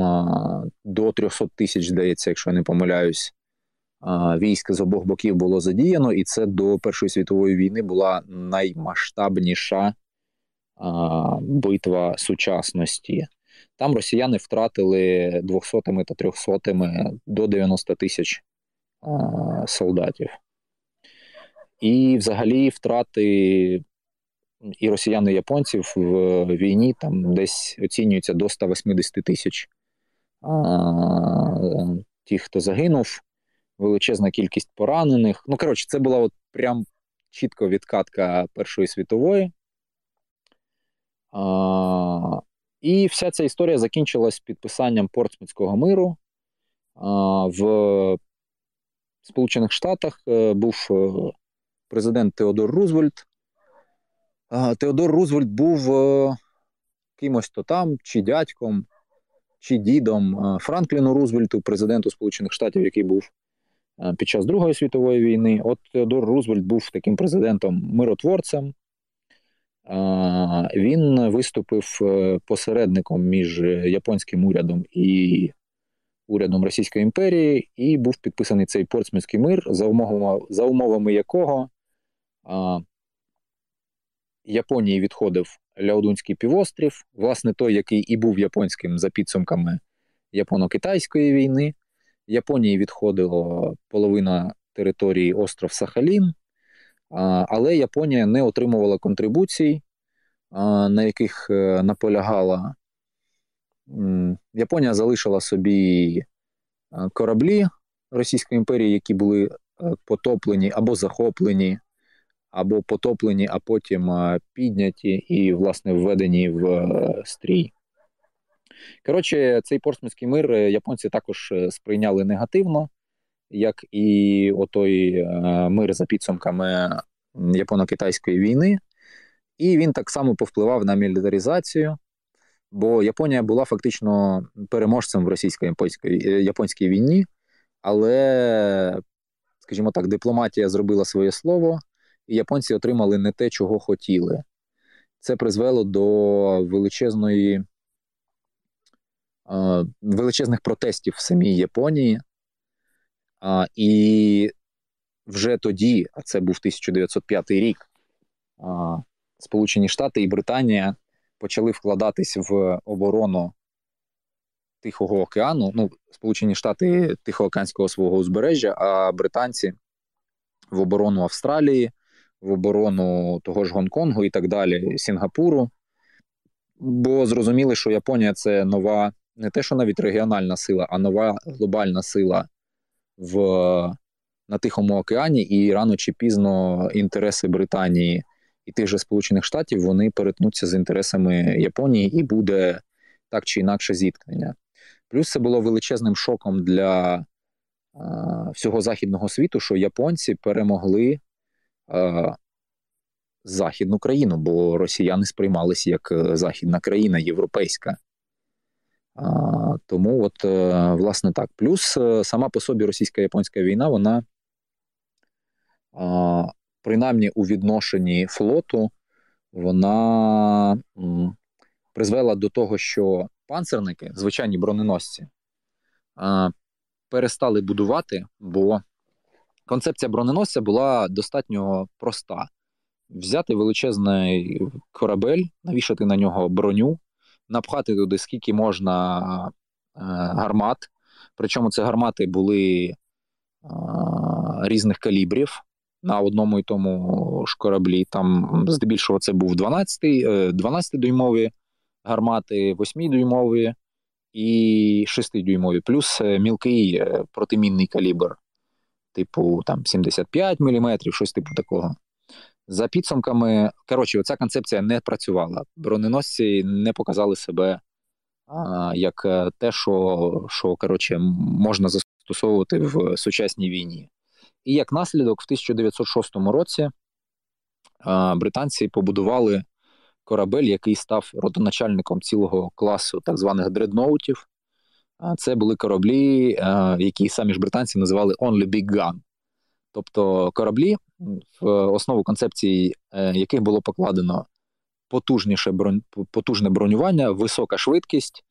до 300 тисяч, здається, якщо я не помиляюсь, військ з обох боків було задіяно, і це до Першої світової війни була наймасштабніша битва сучасності. Там росіяни втратили 200 та 300 до 90 тисяч солдатів. І взагалі втрати і росіян і японців в війні там десь оцінюються до 180 тисяч тих, хто загинув, величезна кількість поранених. Ну, коротше, це була от прям чітко відкатка Першої світової. А, І вся ця історія закінчилась підписанням Портсмутського миру. А, В Сполучених Штатах е, був е, президент Теодор Рузвельт. Теодор Рузвельт був е, кимось то там, чи дядьком, чи дідом Франкліну Рузвельту, президенту Сполучених Штатів, який був е, під час Другої світової війни. От Теодор Рузвельт був таким президентом миротворцем. Він виступив е, посередником між японським урядом і урядом Російської імперії, і був підписаний цей Портсмутський мир, за умовами, за умовами якого Японії відходив Ляодунський півострів, власне, той, який і був японським за підсумками Японо-Китайської війни. Японії відходила половина території остров Сахалін, але Японія не отримувала контрибуцій, на яких е, наполягала. Японія залишила собі е, кораблі Російської імперії, які були е, потоплені або захоплені або потоплені, а потім підняті і, власне, введені в е, стрій. Коротше, цей портсмутський мир е, японці також е, сприйняли негативно, як і отой мир за підсумками Японо-Китайської війни, і він так само повпливав на мілітаризацію, бо Японія була фактично переможцем в російсько-японській війні, але, скажімо так, дипломатія зробила своє слово, і японці отримали не те, чого хотіли. Це призвело до величезної величезних протестів в самій Японії. І вже тоді, а це був 1905 рік, Сполучені Штати і Британія почали вкладатись в оборону Тихого океану. Ну, Сполучені Штати Тихоокеанського свого узбережжя, а британці в оборону Австралії, в оборону того ж Гонконгу і так далі, Сінгапуру, бо зрозуміли, що Японія це нова не те, що навіть регіональна сила, а нова глобальна сила в, на Тихому океані, і рано чи пізно інтереси Британії і тих же Сполучених Штатів вони перетнуться з інтересами Японії, і буде так чи інакше зіткнення. Плюс це було величезним шоком для а, всього західного світу, що японці перемогли а, західну країну, бо росіяни сприймалися як е, західна країна, європейська. А, Тому, от, е, власне, так. Плюс е, сама по собі російсько-японська війна, вона, а, принаймні у відношенні флоту, вона м, призвела до того, що панцерники, звичайні броненосці, перестали будувати, бо концепція броненосця була достатньо проста взяти величезний корабель, навішати на нього броню, напхати туди скільки можна е, гармат. Причому це гармати були е, різних калібрів на одному і тому ж кораблі. Там, здебільшого, це був 12 12-дюймові гармати, 8-дюймові і 6-дюймові, плюс е, мілкий протимінний калібр, типу там 75 мм, щось типу такого. За підсумками, коротше, ця концепція не працювала. Броненосці не показали себе а, як е, те, що що коротше, можна застосовувати в сучасній війні. І як наслідок, в 1906 році а, британці побудували корабель, який став родоначальником цілого класу так званих дредноутів. Це були кораблі, які самі ж британці називали Only Big Gun. Тобто кораблі, в основу концепції е, яких було покладено потужніше бронь, потужне бронювання, висока швидкість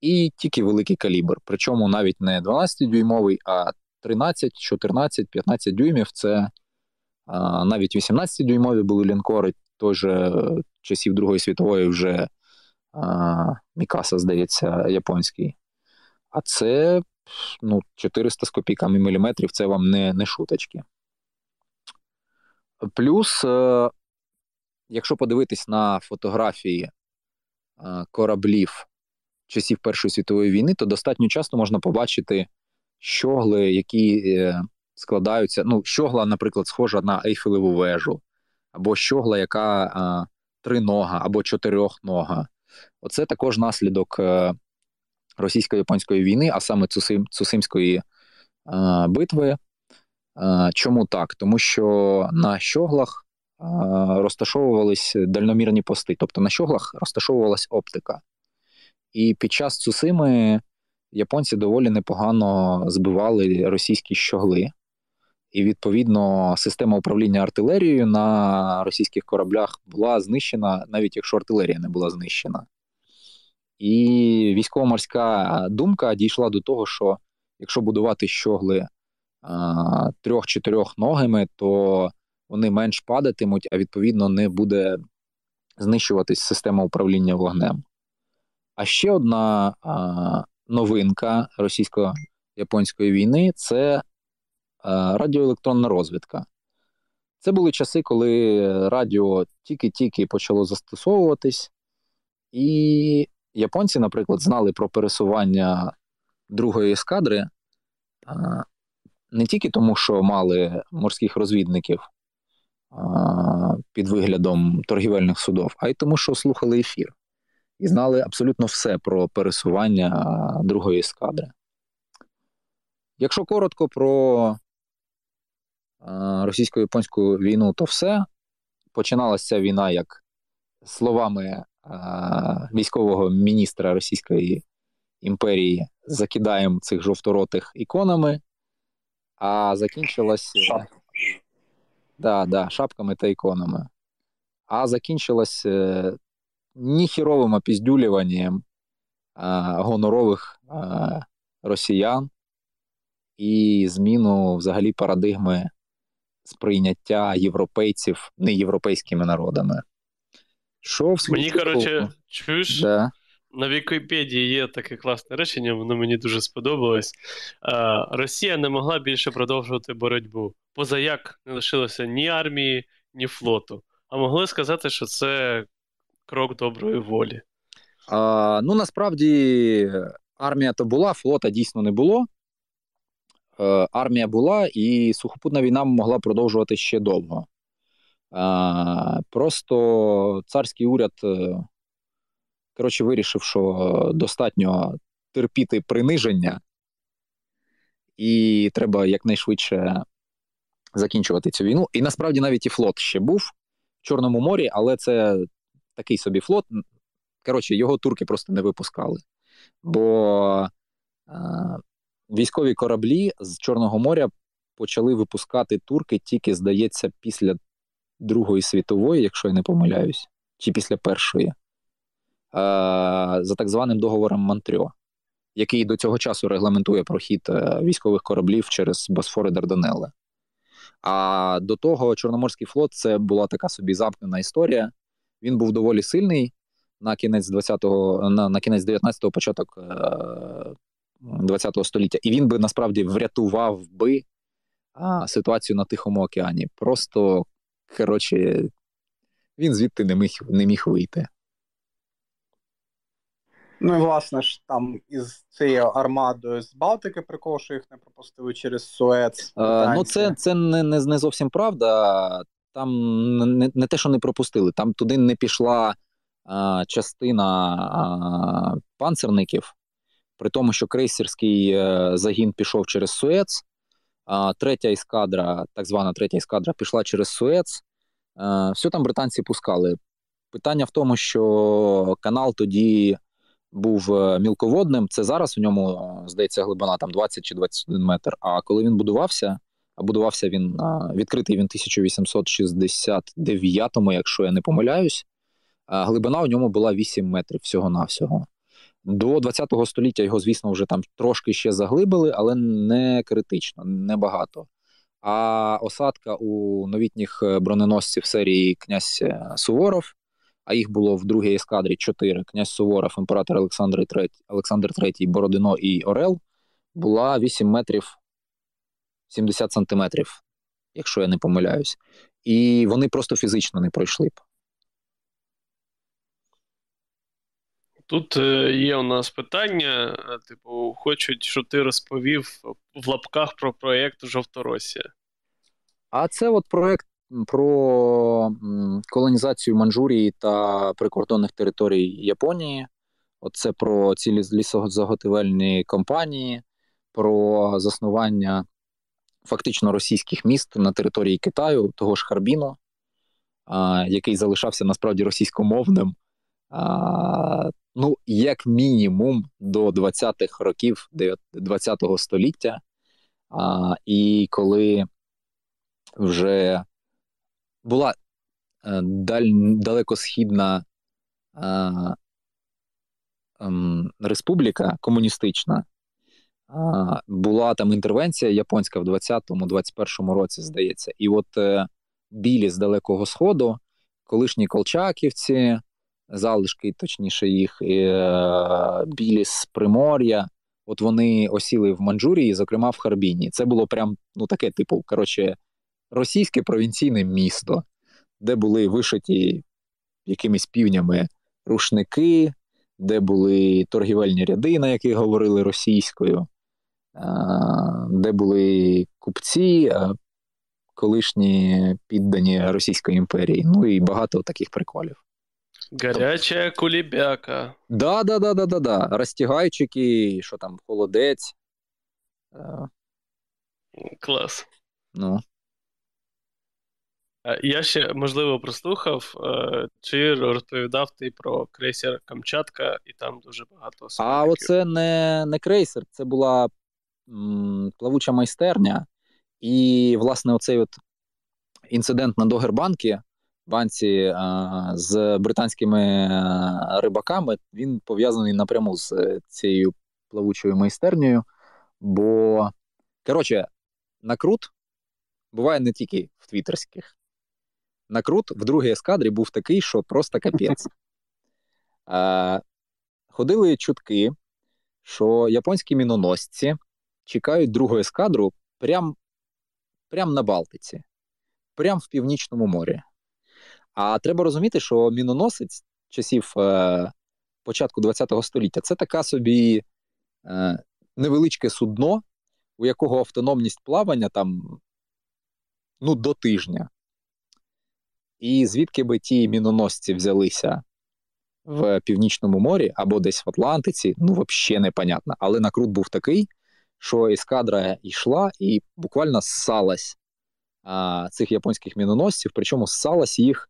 і тільки великий калібр. Причому навіть не 12-дюймовий, а 13, 14, 15 дюймів це навіть 18-дюймові були лінкори той же часів Другої світової вже Мікаса, здається, японський. А це ну, 400 з копійками міліметрів це вам не, не шуточки. Плюс, е, якщо подивитись на фотографії е, кораблів часів Першої світової війни, то достатньо часто можна побачити щогли, які е, складаються. Ну, щогла, наприклад, схожа на Ейфелеву вежу, або щогла, яка тринога, або чотирьохнога. Оце також наслідок російсько-японської війни, а саме Цусим, Цусимської битви. Чому так? Тому що на щоглах розташовувались дальномірні пости, тобто на щоглах розташовувалась оптика. І під час Цусими японці доволі непогано збивали російські щогли. І, відповідно, система управління артилерією на російських кораблях була знищена, навіть якщо артилерія не була знищена. І військово-морська думка дійшла до того, що якщо будувати щогли трьох-чотирьох ногами, то вони менш падатимуть, а відповідно не буде знищуватись система управління вогнем. А ще одна а, новинка російсько-японської війни це а, радіоелектронна розвідка. Це були часи, коли радіо тільки-тільки почало застосовуватись, і японці, наприклад, знали про пересування другої ескадри не тільки тому, що мали морських розвідників під виглядом торгівельних судов, а й тому, що слухали ефір і знали абсолютно все про пересування другої ескадри. Якщо коротко про російсько-японську війну, то все. Починалася ця війна як словами військового міністра Російської імперії закидаємо цих жовторотих іконами а закінчилась Шап. да, да, шапками та іконами. А закінчилась е, ніхіровим опіздюлюванням гонорових росіян і зміну взагалі парадигми сприйняття європейців неєвропейськими народами. Що в Мені, коротше, чуєш? Да на Вікіпедії є таке класне речення, воно мені дуже сподобалось. Росія не могла більше продовжувати боротьбу. Поза як не лишилося ні армії, ні флоту. А могли сказати, що це крок доброї волі. А, Ну насправді армія то була, флота дійсно не було. Е, армія була, і сухопутна війна могла продовжувати ще довго. Просто царський уряд, е, коротше, вирішив, що достатньо терпіти приниження, і треба якнайшвидше закінчувати цю війну. І насправді навіть і флот ще був в Чорному морі, але це такий собі флот. Коротше, його турки просто не випускали. Бо е, військові кораблі з Чорного моря почали випускати турки тільки, здається, після Другої світової, якщо я не помиляюсь, чи після першої, за так званим договором Монтрьо, який до цього часу регламентує прохід е, військових кораблів через Босфори Дарданелли. А до того Чорноморський флот це була така собі замкнена історія. Він був доволі сильний на кінець 20-го, на, на кінець 19-го, початок 20-го е, століття, і він би насправді врятував би ситуацію на Тихому океані. Просто коротше, він звідти не міг не міг вийти. Ну і власне ж там із цією армадою з Балтики, прикол, що їх не пропустили через Суец. А, ну, це це не, не не, зовсім правда. Там не не те, що не пропустили, там туди не пішла а, частина а, панцерників, при тому, що крейсерський е, загін пішов через Суец, а третя ескадра, так звана третя ескадра, пішла через Суец. Все там британці пускали. Питання в тому, що канал тоді був е, мілководним. Це зараз в ньому е, здається глибина там 20 чи 21 метр. А коли він будувався, а будувався він відкритий він 1869-му, якщо я не помиляюсь. Глибина у ньому була 8 метрів всього-навсього. До 20 століття його, звісно, вже там трошки ще заглибили, але не критично, не багато. А осадка у новітніх е, броненосців серії князь Суворов а їх було в другій ескадрі чотири: князь Суворов, імператор Олександр III, Олександр III, Бородино і Орел, була 8 метрів 70 сантиметрів, якщо я не помиляюсь. І вони просто фізично не пройшли б. Тут е, є у нас питання: е, типу, хочуть, щоб ти розповів в лапках про проєкт Жовторосія. А це от проєкт про колонізацію Манчжурії та прикордонних територій Японії. Оце про ці лісозаготівельні компанії, про заснування фактично російських міст на території Китаю, того ж Харбіну, який залишався насправді російськомовним. А, ну, як мінімум до 20-х років 20-го століття. А, І коли вже була е, даль, далекосхідна е, е, республіка комуністична, е, була там інтервенція японська в 20-21 році, здається, і от е, білі з Далекого Сходу, колишні колчаківці, залишки, точніше, їх е, білі з Примор'я. От вони осіли в Манчжурії, зокрема в Харбіні. Це було прям ну таке, типу, коротше, російське провінційне місто, де були вишиті якимись півнями рушники, де були торгівельні ряди, на яких говорили російською, де були купці, колишні піддані Російської імперії. Ну і багато таких приколів. Гаряча кулібяка. Да, да, да, да, да, да. Розтягайчики, що там, холодець. Клас. Ну. Е, я ще, можливо, прослухав, е, чи розповідав ти про крейсер Камчатка, і там дуже багато А оце не не крейсер, це була м, плавуча майстерня. І, власне, оцей от інцидент на Догербанкі, банці а, з британськими рибаками, він пов'язаний напряму з цією плавучою майстернею. Бо, коротше, накрут буває не тільки в твіттерських накрут в другій ескадрі був такий, що просто капець. [LAUGHS] Ходили чутки, що японські міноносці чекають другу ескадру прямо прям на Балтиці, прямо в Північному морі. А треба розуміти, що міноносець часів е, початку ХХ століття це така собі е, невеличке судно, у якого автономність плавання там ну, до тижня. І звідки би ті міноносці взялися в Північному морі або десь в Атлантиці, ну, взагалі непонятно. Але накрут був такий, що ескадра йшла і буквально ссалась а, цих японських міноносців, причому ссалась їх,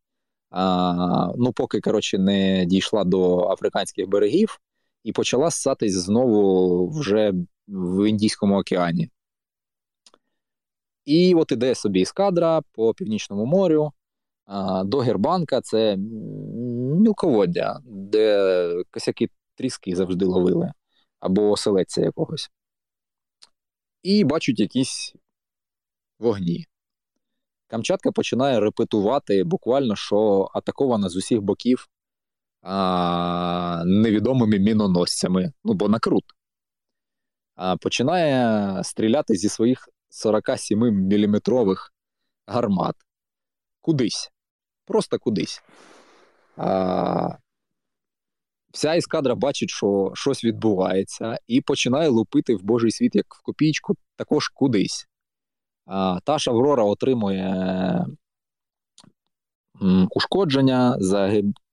ну, поки коротше, не дійшла до африканських берегів, і почала ссатись знову вже в Індійському океані. І от іде собі ескадра по Північному морю до Гербанка це мілководдя, де косяки тріски завжди ловили, або оселедця якогось. І бачать якісь вогні. Камчатка починає репетувати буквально, що атакована з усіх боків а, невідомими міноносцями, ну бо накрут. А, Починає стріляти зі своїх 47-мм гармат. Кудись. Просто кудись. А, Вся ескадра бачить, що щось відбувається, і починає лупити в Божий світ, як в копійку, також кудись. Та ж Аврора отримує ушкодження,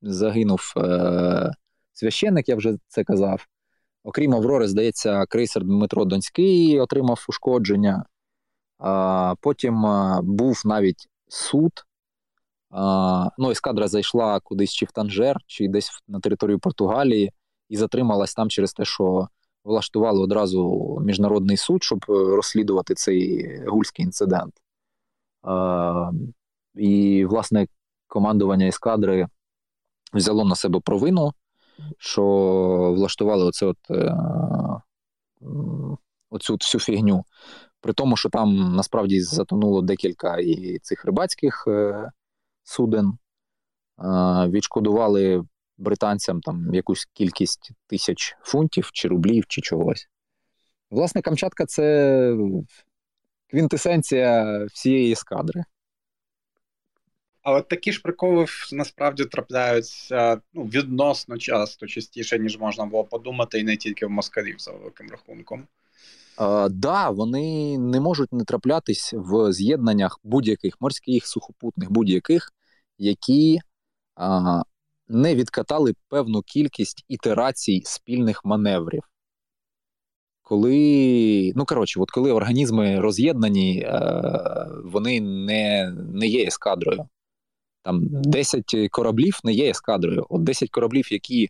загинув е, священник, я вже це казав. Окрім Аврори, здається, крейсер Дмитро Донський отримав ушкодження. Потім був навіть суд. Ну, Ескадра зайшла кудись чи в Танжер, чи десь на територію Португалії, і затрималась там через те, що влаштували одразу міжнародний суд, щоб е, розслідувати цей гульський інцидент. І, власне, командування ескадри взяло на себе провину, що влаштували оце от, е, оцю всю фігню. При тому, що там насправді затонуло декілька і цих рибацьких е, суден, відшкодували британцям там якусь кількість тисяч фунтів чи рублів, чи чогось. Власне, Камчатка це квінтесенція всієї ескадри. А от такі ж приколи насправді трапляються ну, відносно часто, частіше, ніж можна було подумати, і не тільки в москалів за великим рахунком. Так, да, вони не можуть не траплятись в з'єднаннях будь-яких морських, сухопутних, будь-яких, які а, не відкатали певну кількість ітерацій спільних маневрів. Коли, ну коротше, от коли організми роз'єднані, вони не не є ескадрою. Там 10 кораблів не є ескадрою. От 10 кораблів, які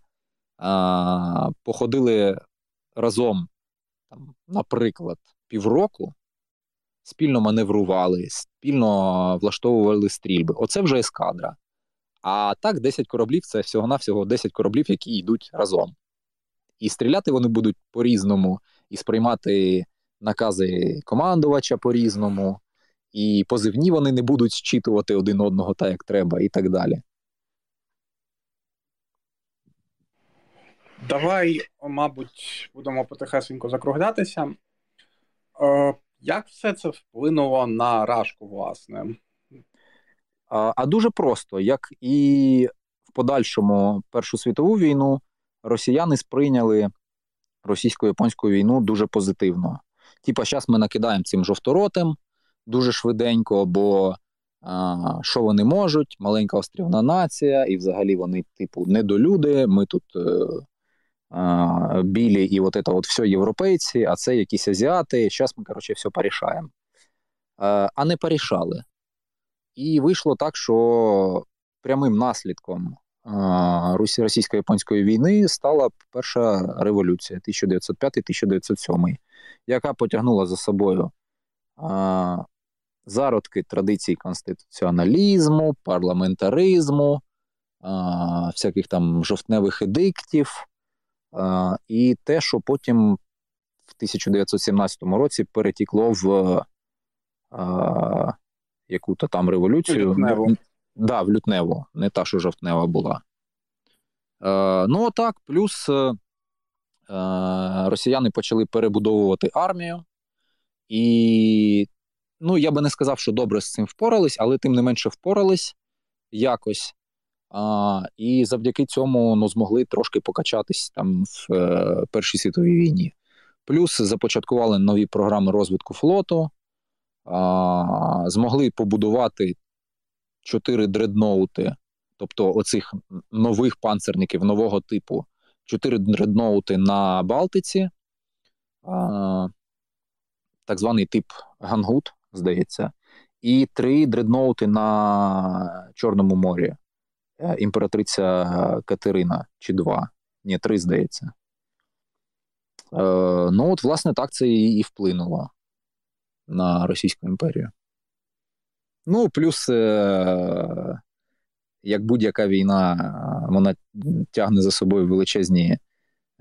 а, походили разом там, наприклад, півроку спільно маневрували, спільно влаштовували стрільби. Оце вже ескадра. А так, 10 кораблів це всього-навсього 10 кораблів, які йдуть разом. І стріляти вони будуть по-різному, і сприймати накази командувача по-різному, і позивні вони не будуть зчитувати один одного так, як треба, і так далі. Давай, мабуть, будемо потихесенько закруглятися. Е, Як все це вплинуло на Рашку, власне? А, а дуже просто, як і в подальшому Першу світову війну, росіяни сприйняли російсько-японську війну дуже позитивно. Типа, зараз ми накидаємо цим жовторотим дуже швиденько, бо а, що вони можуть? Маленька острівна нація, і взагалі вони, типу, недолюди. Ми тут. Е, білі і от это вот все європейці, а це якісь азіати. Зараз ми, коротше, все порішаємо. А не порішали. І вийшло так, що прямим наслідком російсько-японської війни стала перша революція 1905-1907, яка потягнула за собою зародки традицій конституціоналізму, парламентаризму, всяких там жовтневих едиктів, і те, що потім в 1917 році перетікло в яку-то там революцію. Лютневу. Да, в лютневу, не та, що жовтнева була. Е, ну, так, плюс е, росіяни почали перебудовувати армію, і ну, я би не сказав, що добре з цим впорались, але тим не менше впорались якось. А, І завдяки цьому ну, змогли трошки покачатись там в е, Першій світовій війні. Плюс започаткували нові програми розвитку флоту, а, змогли побудувати чотири дредноути, тобто оцих нових панцерників нового типу, чотири дредноути на Балтиці, а, так званий тип Гангут, здається, і три дредноути на Чорному морі. Е, імператриця Катерина чи два. Ні, три, здається. Е, Ну, от, власне, так це і, вплинуло на Російську імперію. Ну, плюс, е, як будь-яка війна, вона тягне за собою величезні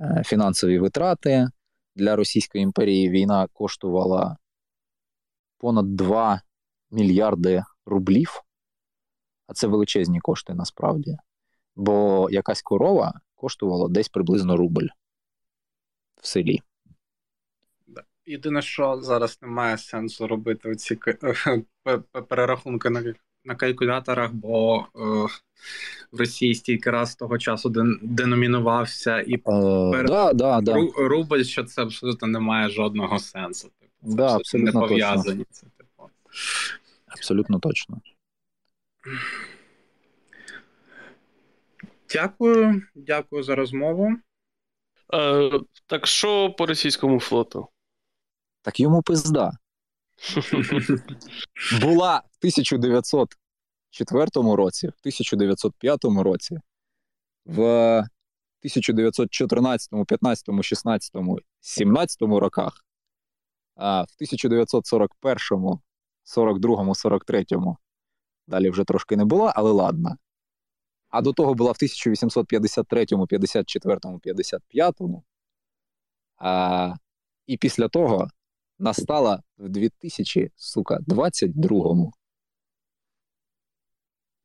е, фінансові витрати. Для Російської імперії війна коштувала понад 2 мільярди рублів, а це величезні кошти насправді. Бо якась корова коштувала десь приблизно рубль в селі. Єдине, що зараз немає сенсу робити ці [LAUGHS] перерахунки на на калькуляторах, бо е, в Росії стільки раз того часу деномінувався і е, пер... да, да, да. рубль, що це абсолютно не має жодного сенсу. Типу, да, абсолютно не пов'язані. Це, типу. Абсолютно точно. Дякую, дякую за розмову. Е, Так що по російському флоту? Так йому пизда. Була в 1904 році, в 1905 році, в 1914, 15, 16, 17 роках, а в 1941, 42, 43 далі вже трошки не була, але ладно. А до того була в 1853, 54, 55. А, І після того настала в 2022-му.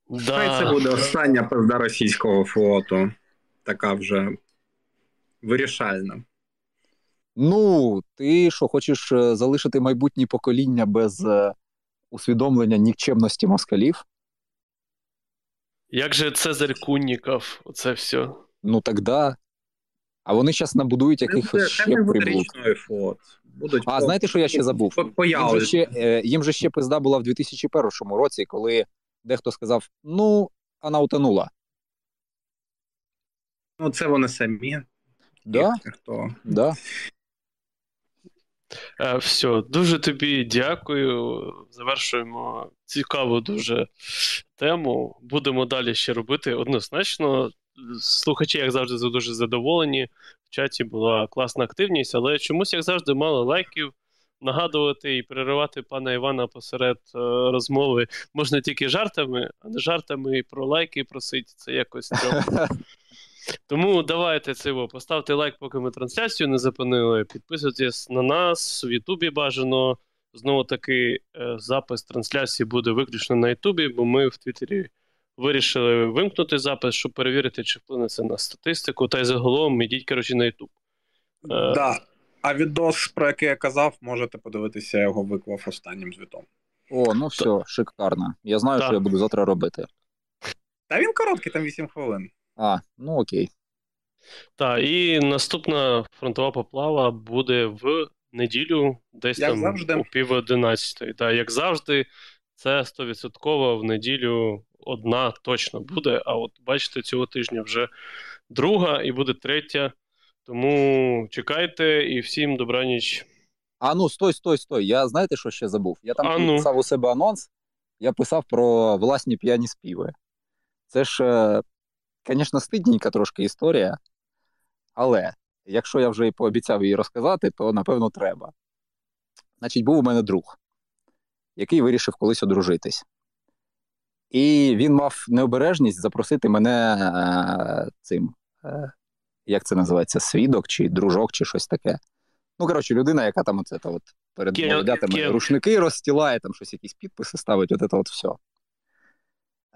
Да. Хай це буде остання пизда російського флоту. Така вже вирішальна. Ну, ти що, хочеш е, залишити майбутнє покоління без е, усвідомлення нікчемності москалів? Як же Цезарь Кунніков, оце все. Ну так да. А вони зараз набудують якихось ще приблуд. флот. Будуть а, по... знаєте, що я ще забув? Їм же ще, е, їм же ще пизда була в 2001 році, коли дехто сказав: ну, вона утонула. Ну, це вони самі. Да? Хто? Да. Е, все, дуже тобі дякую. Завершуємо цікаву дуже тему. Будемо далі ще робити однозначно. Слухачі, як завжди, дуже задоволені. В чаті була класна активність, але чомусь, як завжди, мало лайків. Нагадувати і переривати пана Івана посеред е, розмови можна тільки жартами, а не жартами і про лайки просить. Це якось [LAUGHS] Тому давайте це поставте лайк, поки ми трансляцію не зупинили. Підписуйтесь на нас в Ютубі бажано. Знову таки, е, запис трансляції буде виключно на Ютубі, бо ми в Твіттері вирішили вимкнути запис, щоб перевірити, чи вплине це на статистику. Та й загалом ідіть, коротше, на Ютуб. Е, да. А відос, про який я казав, можете подивитися, я його виклав останнім звітом. О, ну все, так. шикарно. Я знаю, так. що я буду завтра робити. Та він короткий, там 8 хвилин. А, ну окей. Так, і наступна фронтова поплава буде в неділю, десь як там завжди. у пів одинадцятої. Так, як завжди, це 100% в неділю одна точно буде. А от бачите, цього тижня вже друга і буде третя. Тому чекайте і всім добраніч. А ну, стой, стой, стой. Я знаєте, що ще забув? Я там ну. писав у себе анонс, я писав про власні п'яні співи. Це ж, звісно, стидненька трошки історія. Але якщо я вже і пообіцяв її розказати, то напевно треба. Значить, був у мене друг, який вирішив колись одружитись. І він мав необережність запросити мене е, цим, е, як це називається, свідок чи дружок, чи щось таке. Ну, коротше, людина, яка там оце, от перед молодятами рушники розстілає, там щось якісь підписи ставить, от це от все.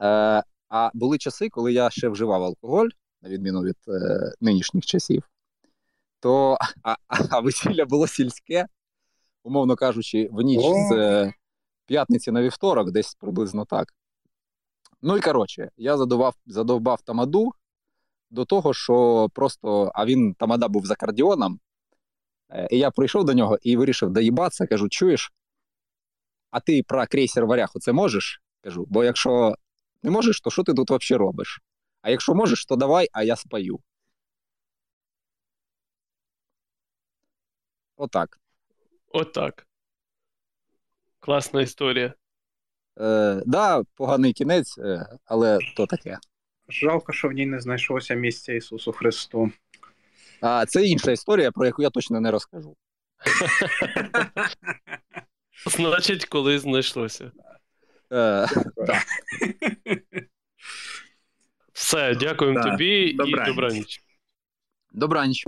Е, А були часи, коли я ще вживав алкоголь, на відміну від е, нинішніх часів, то а, а весілля було сільське, умовно кажучи, в ніч з е, п'ятниці на вівторок, десь приблизно так. Ну і коротше, я задував, задовбав тамаду до того, що просто, а він тамада був за кардіоном, Е, І я прийшов до нього і вирішив доїбатися. Кажу, чуєш? А ти про крейсер варяг це можеш? Кажу, бо якщо не можеш, то що ти тут взагалі робиш? А якщо можеш, то давай, а я спою. Отак. Отак. Класна історія. Е, да, поганий кінець, е, але то таке. Жалко, що в ній не знайшлося місця Ісусу Христу. А це інша історія, про яку я точно не розкажу. [LAUGHS] Значить, коли знайшлося. Е, Все, дякуємо Так, тобі і добраніч. добраніч. добраніч.